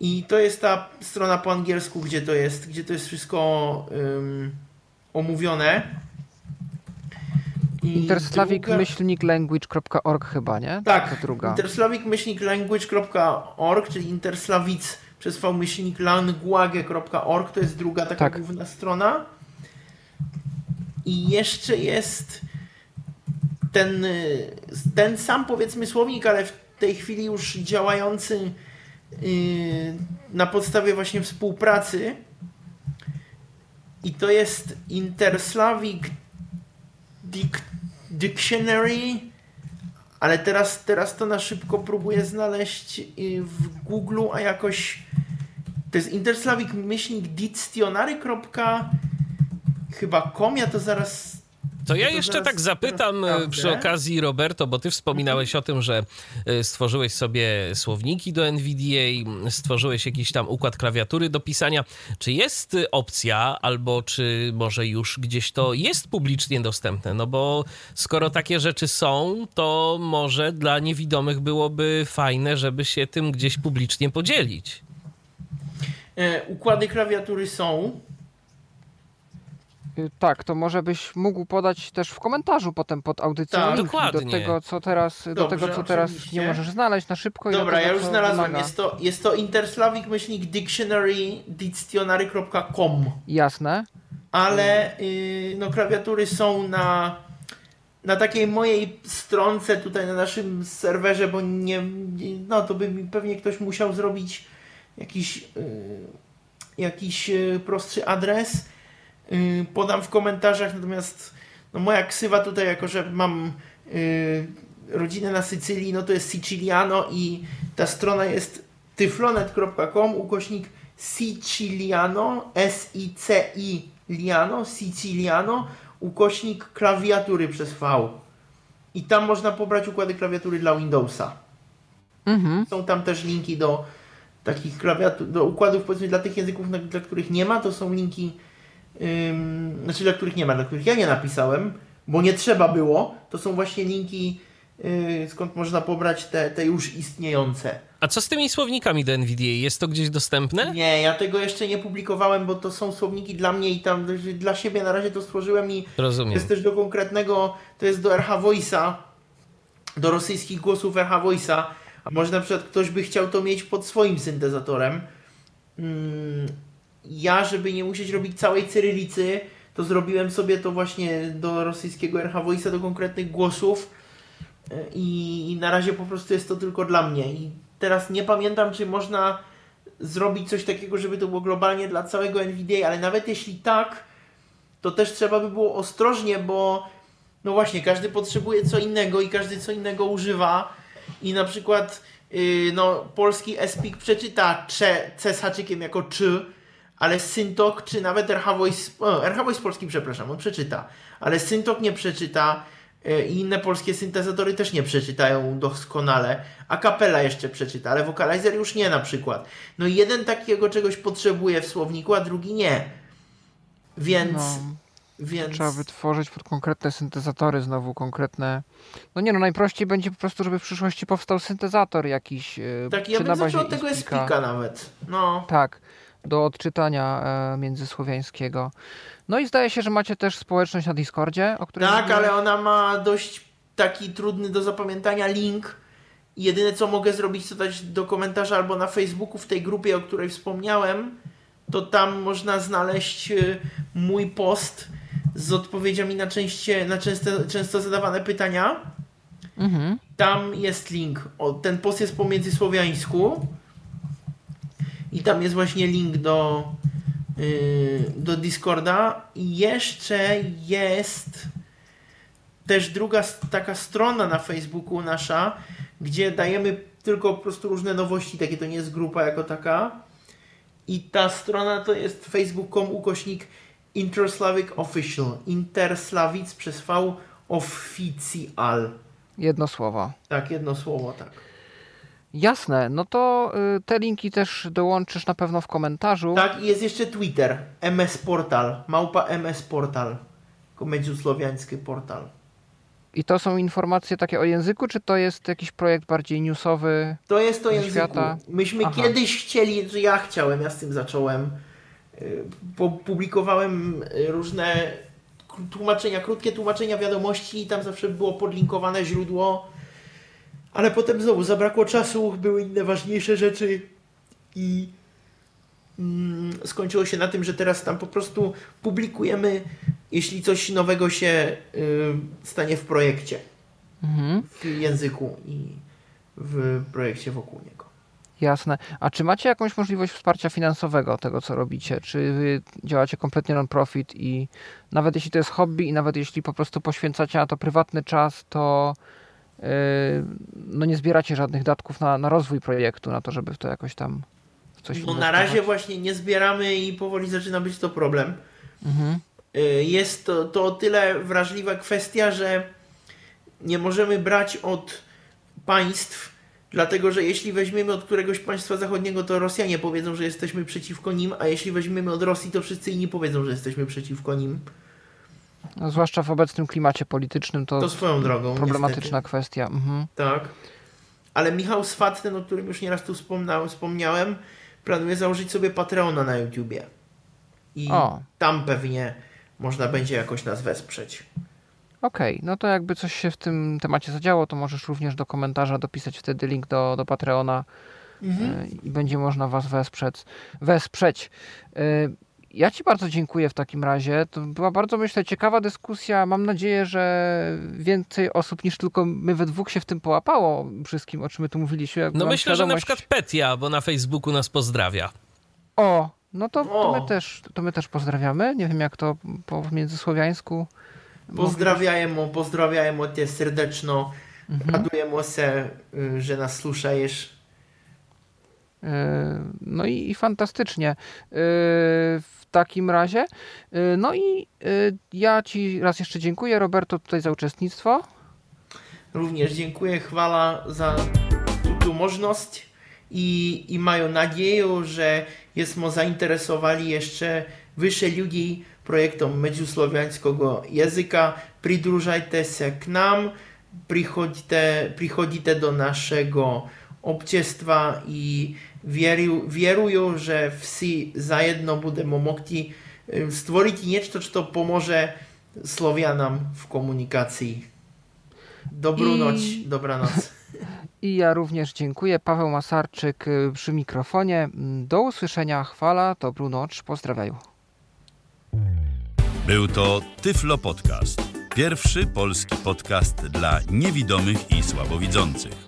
I to jest ta strona po angielsku, gdzie to jest, gdzie to jest wszystko ym, omówione. I Interslavic druga- myślnik language.org chyba, nie? tak, To druga. interslavic-language.org, czyli interslawic przez v myślnik language.org, to jest druga taka Tak. główna strona. I jeszcze jest ten, ten sam powiedzmy słownik, ale w tej chwili już działający y, na podstawie właśnie współpracy. I to jest Interslavic Dic- Dictionary ale teraz, teraz to na szybko próbuję znaleźć y, w Google, a jakoś to jest interslavic myślnik dictionary. chyba com, ja to zaraz To ja jeszcze tak zapytam e, przy okazji, Roberto, bo ty wspominałeś o tym, że e, stworzyłeś sobie słowniki do NVDA, stworzyłeś jakiś tam układ klawiatury do pisania. Czy jest e, opcja, albo czy może już gdzieś to jest publicznie dostępne? No bo skoro takie rzeczy są, to może dla niewidomych byłoby fajne, żeby się tym gdzieś publicznie podzielić. e, układy klawiatury są. Y, Tak, to może byś mógł podać też w komentarzu potem pod audycją Tak. Dokładnie. do tego, co teraz, do Dobrze, tego, co teraz oczywiście. nie możesz znaleźć na szybko. i do Dobra, tego, ja już znalazłem. Jest to, jest to interslavic myślnik dictionary dictionary.com. Jasne. ale y, no, klawiatury są na, na takiej mojej stronce tutaj na naszym serwerze, bo nie, nie no to by mi pewnie ktoś musiał zrobić jakiś, y, jakiś y, prostszy adres. Y, podam w komentarzach, natomiast no, moja ksywa tutaj, jako że mam y, rodzinę na Sycylii, no to jest Siciliano i ta strona jest tyflonet.com ukośnik Siciliano, S-I-C-I Liano, Siciliano, ukośnik klawiatury przez V. I tam można pobrać układy klawiatury dla Windowsa. Mhm. Są tam też linki do takich klawiatur, do układów powiedzmy dla tych języków, dla których nie ma, to są linki, ym, znaczy dla których nie ma, dla których ja nie napisałem, bo nie trzeba było, to są właśnie linki, yy, skąd można pobrać te, te już istniejące. A co z tymi słownikami do NVDA? Jest to gdzieś dostępne? Nie, ja tego jeszcze nie publikowałem, bo to są słowniki dla mnie i tam dla siebie na razie to stworzyłem i to Rozumiem. jest też do konkretnego, to jest do RH Voice'a, do rosyjskich głosów RH Voice'a, a może na przykład ktoś by chciał to mieć pod swoim syntezatorem. Mm, Ja, żeby nie musieć robić całej cyrylicy, to zrobiłem sobie to właśnie do rosyjskiego RH Voice'a, do konkretnych głosów E, i na razie po prostu jest to tylko dla mnie. I teraz nie pamiętam, czy można zrobić coś takiego, żeby to było globalnie dla całego NVDA, ale nawet jeśli tak, to też trzeba by było ostrożnie, bo no właśnie, każdy potrzebuje co innego i każdy co innego używa i na przykład yy, no, polski SPIK przeczyta cze, C z haczykiem jako czy, ale Syntok czy nawet RH Voice, o, RH Voice polski, przepraszam, on przeczyta, ale Syntok nie przeczyta yy, i inne polskie syntezatory też nie przeczytają doskonale, a Capella jeszcze przeczyta, ale Vocalizer już nie na przykład. No i jeden takiego czegoś potrzebuje w słowniku, a drugi nie. Więc No. Więc Trzeba wytworzyć pod konkretne syntezatory znowu, konkretne... No nie no, najprościej będzie po prostu, żeby w przyszłości powstał syntezator jakiś, e, tak, ja bym zaczął od tego. Espika nawet. No, Tak, do odczytania e, międzysłowiańskiego. No i zdaje się, że macie też społeczność na Discordzie, o której tak, ale ona ma dość taki trudny do zapamiętania link. Jedyne co mogę zrobić, to dać do komentarza albo na Facebooku w tej grupie, o której wspomniałem, to tam można znaleźć y, mój post z odpowiedziami na, częście, na często, często zadawane pytania. Mhm. Tam jest link. O, ten post jest po międzysłowiańsku. I tam jest właśnie link do, yy, do Discorda. I jeszcze jest też druga taka strona na Facebooku nasza, gdzie dajemy tylko po prostu różne nowości, takie to nie jest grupa jako taka. I ta strona to jest facebook.com ukośnik Interslavic Official. Interslavic przez V Official. Jedno słowo. Tak, jedno słowo, tak. Jasne, no to y, te linki też dołączysz na pewno w komentarzu. Tak, i jest jeszcze Twitter. MS Portal. Małpa MS Portal. Komedziusłowiański portal. I to są informacje takie o języku, czy to jest jakiś projekt bardziej newsowy? To jest to języku. świata. Myśmy Aha. kiedyś chcieli, że ja chciałem, ja z tym zacząłem. Y, Publikowałem y, różne tłumaczenia, krótkie tłumaczenia wiadomości i tam zawsze było podlinkowane źródło. Ale potem znowu zabrakło czasu, były inne ważniejsze rzeczy i mm, skończyło się na tym, że teraz tam po prostu publikujemy, jeśli coś nowego się y, stanie w projekcie, Mhm. w języku i w projekcie wokół niego. Jasne. A czy macie jakąś możliwość wsparcia finansowego tego, co robicie? Czy wy działacie kompletnie non-profit i nawet jeśli to jest hobby i nawet jeśli po prostu poświęcacie na to prywatny czas, to no nie zbieracie żadnych datków na, na rozwój projektu, na to, żeby w to jakoś tam coś No na razie właśnie nie zbieramy i powoli zaczyna być to problem. Mhm. Y, Jest to, to o tyle wrażliwa kwestia, że nie możemy brać od państw, dlatego że jeśli weźmiemy od któregoś państwa zachodniego, to Rosjanie powiedzą, że jesteśmy przeciwko nim, a jeśli weźmiemy od Rosji, to wszyscy inni powiedzą, że jesteśmy przeciwko nim. No, zwłaszcza w obecnym klimacie politycznym to, To swoją drogą. problematyczna niestety. kwestia. Mhm. Tak. Ale Michał Swat, ten, o którym już nieraz tu wspomniałem, wspomniałem planuje założyć sobie Patreona na YouTubie. I O. tam pewnie można będzie jakoś nas wesprzeć. Okej, no to jakby coś się w tym temacie zadziało, to możesz również do komentarza dopisać wtedy link do, do Patreona Mhm. y, i będzie można Was wesprzeć. wesprzeć. Ja Ci bardzo dziękuję w takim razie. To była bardzo, myślę, ciekawa dyskusja. Mam nadzieję, że więcej osób niż tylko my we dwóch się w tym połapało wszystkim, o czym my tu mówiliśmy. Jak no myślę, świadomość... że na przykład Petia, bo na Facebooku nas pozdrawia. O, no to, to, my, też, to my też pozdrawiamy. Nie wiem, jak to po międzysłowiańsku. Pozdrawiajmy, pozdrawiajmy Cię serdeczno. Mhm. Radujemy się, y, że nas słuchajesz. Y, no i, i fantastycznie. Y, Takim razie. Yy, No i yy, ja Ci raz jeszcze dziękuję, Roberto, tutaj za uczestnictwo. Również dziękuję, chwala za tu, możliwość i, i mają nadzieję, że jesteśmy zainteresowali jeszcze wyższe ludzi projektom medziusłowiańskiego języka. Pridrużajcie się k nam, przychodźcie, do naszego obciestwa i wieru, wieruję, że wszyscy zajedno będziemy mogli y, stworzyć něco, co pomoże Słowianom w komunikacji. Dobrą I- noc, dobranoc. I ja również dziękuję. Paweł Masarczyk yy, przy mikrofonie. Mm, Do usłyszenia. Chwala, dobrą noc. Pozdrawiam. Był to Tyflo Podcast. Pierwszy polski podcast dla niewidomych i słabowidzących.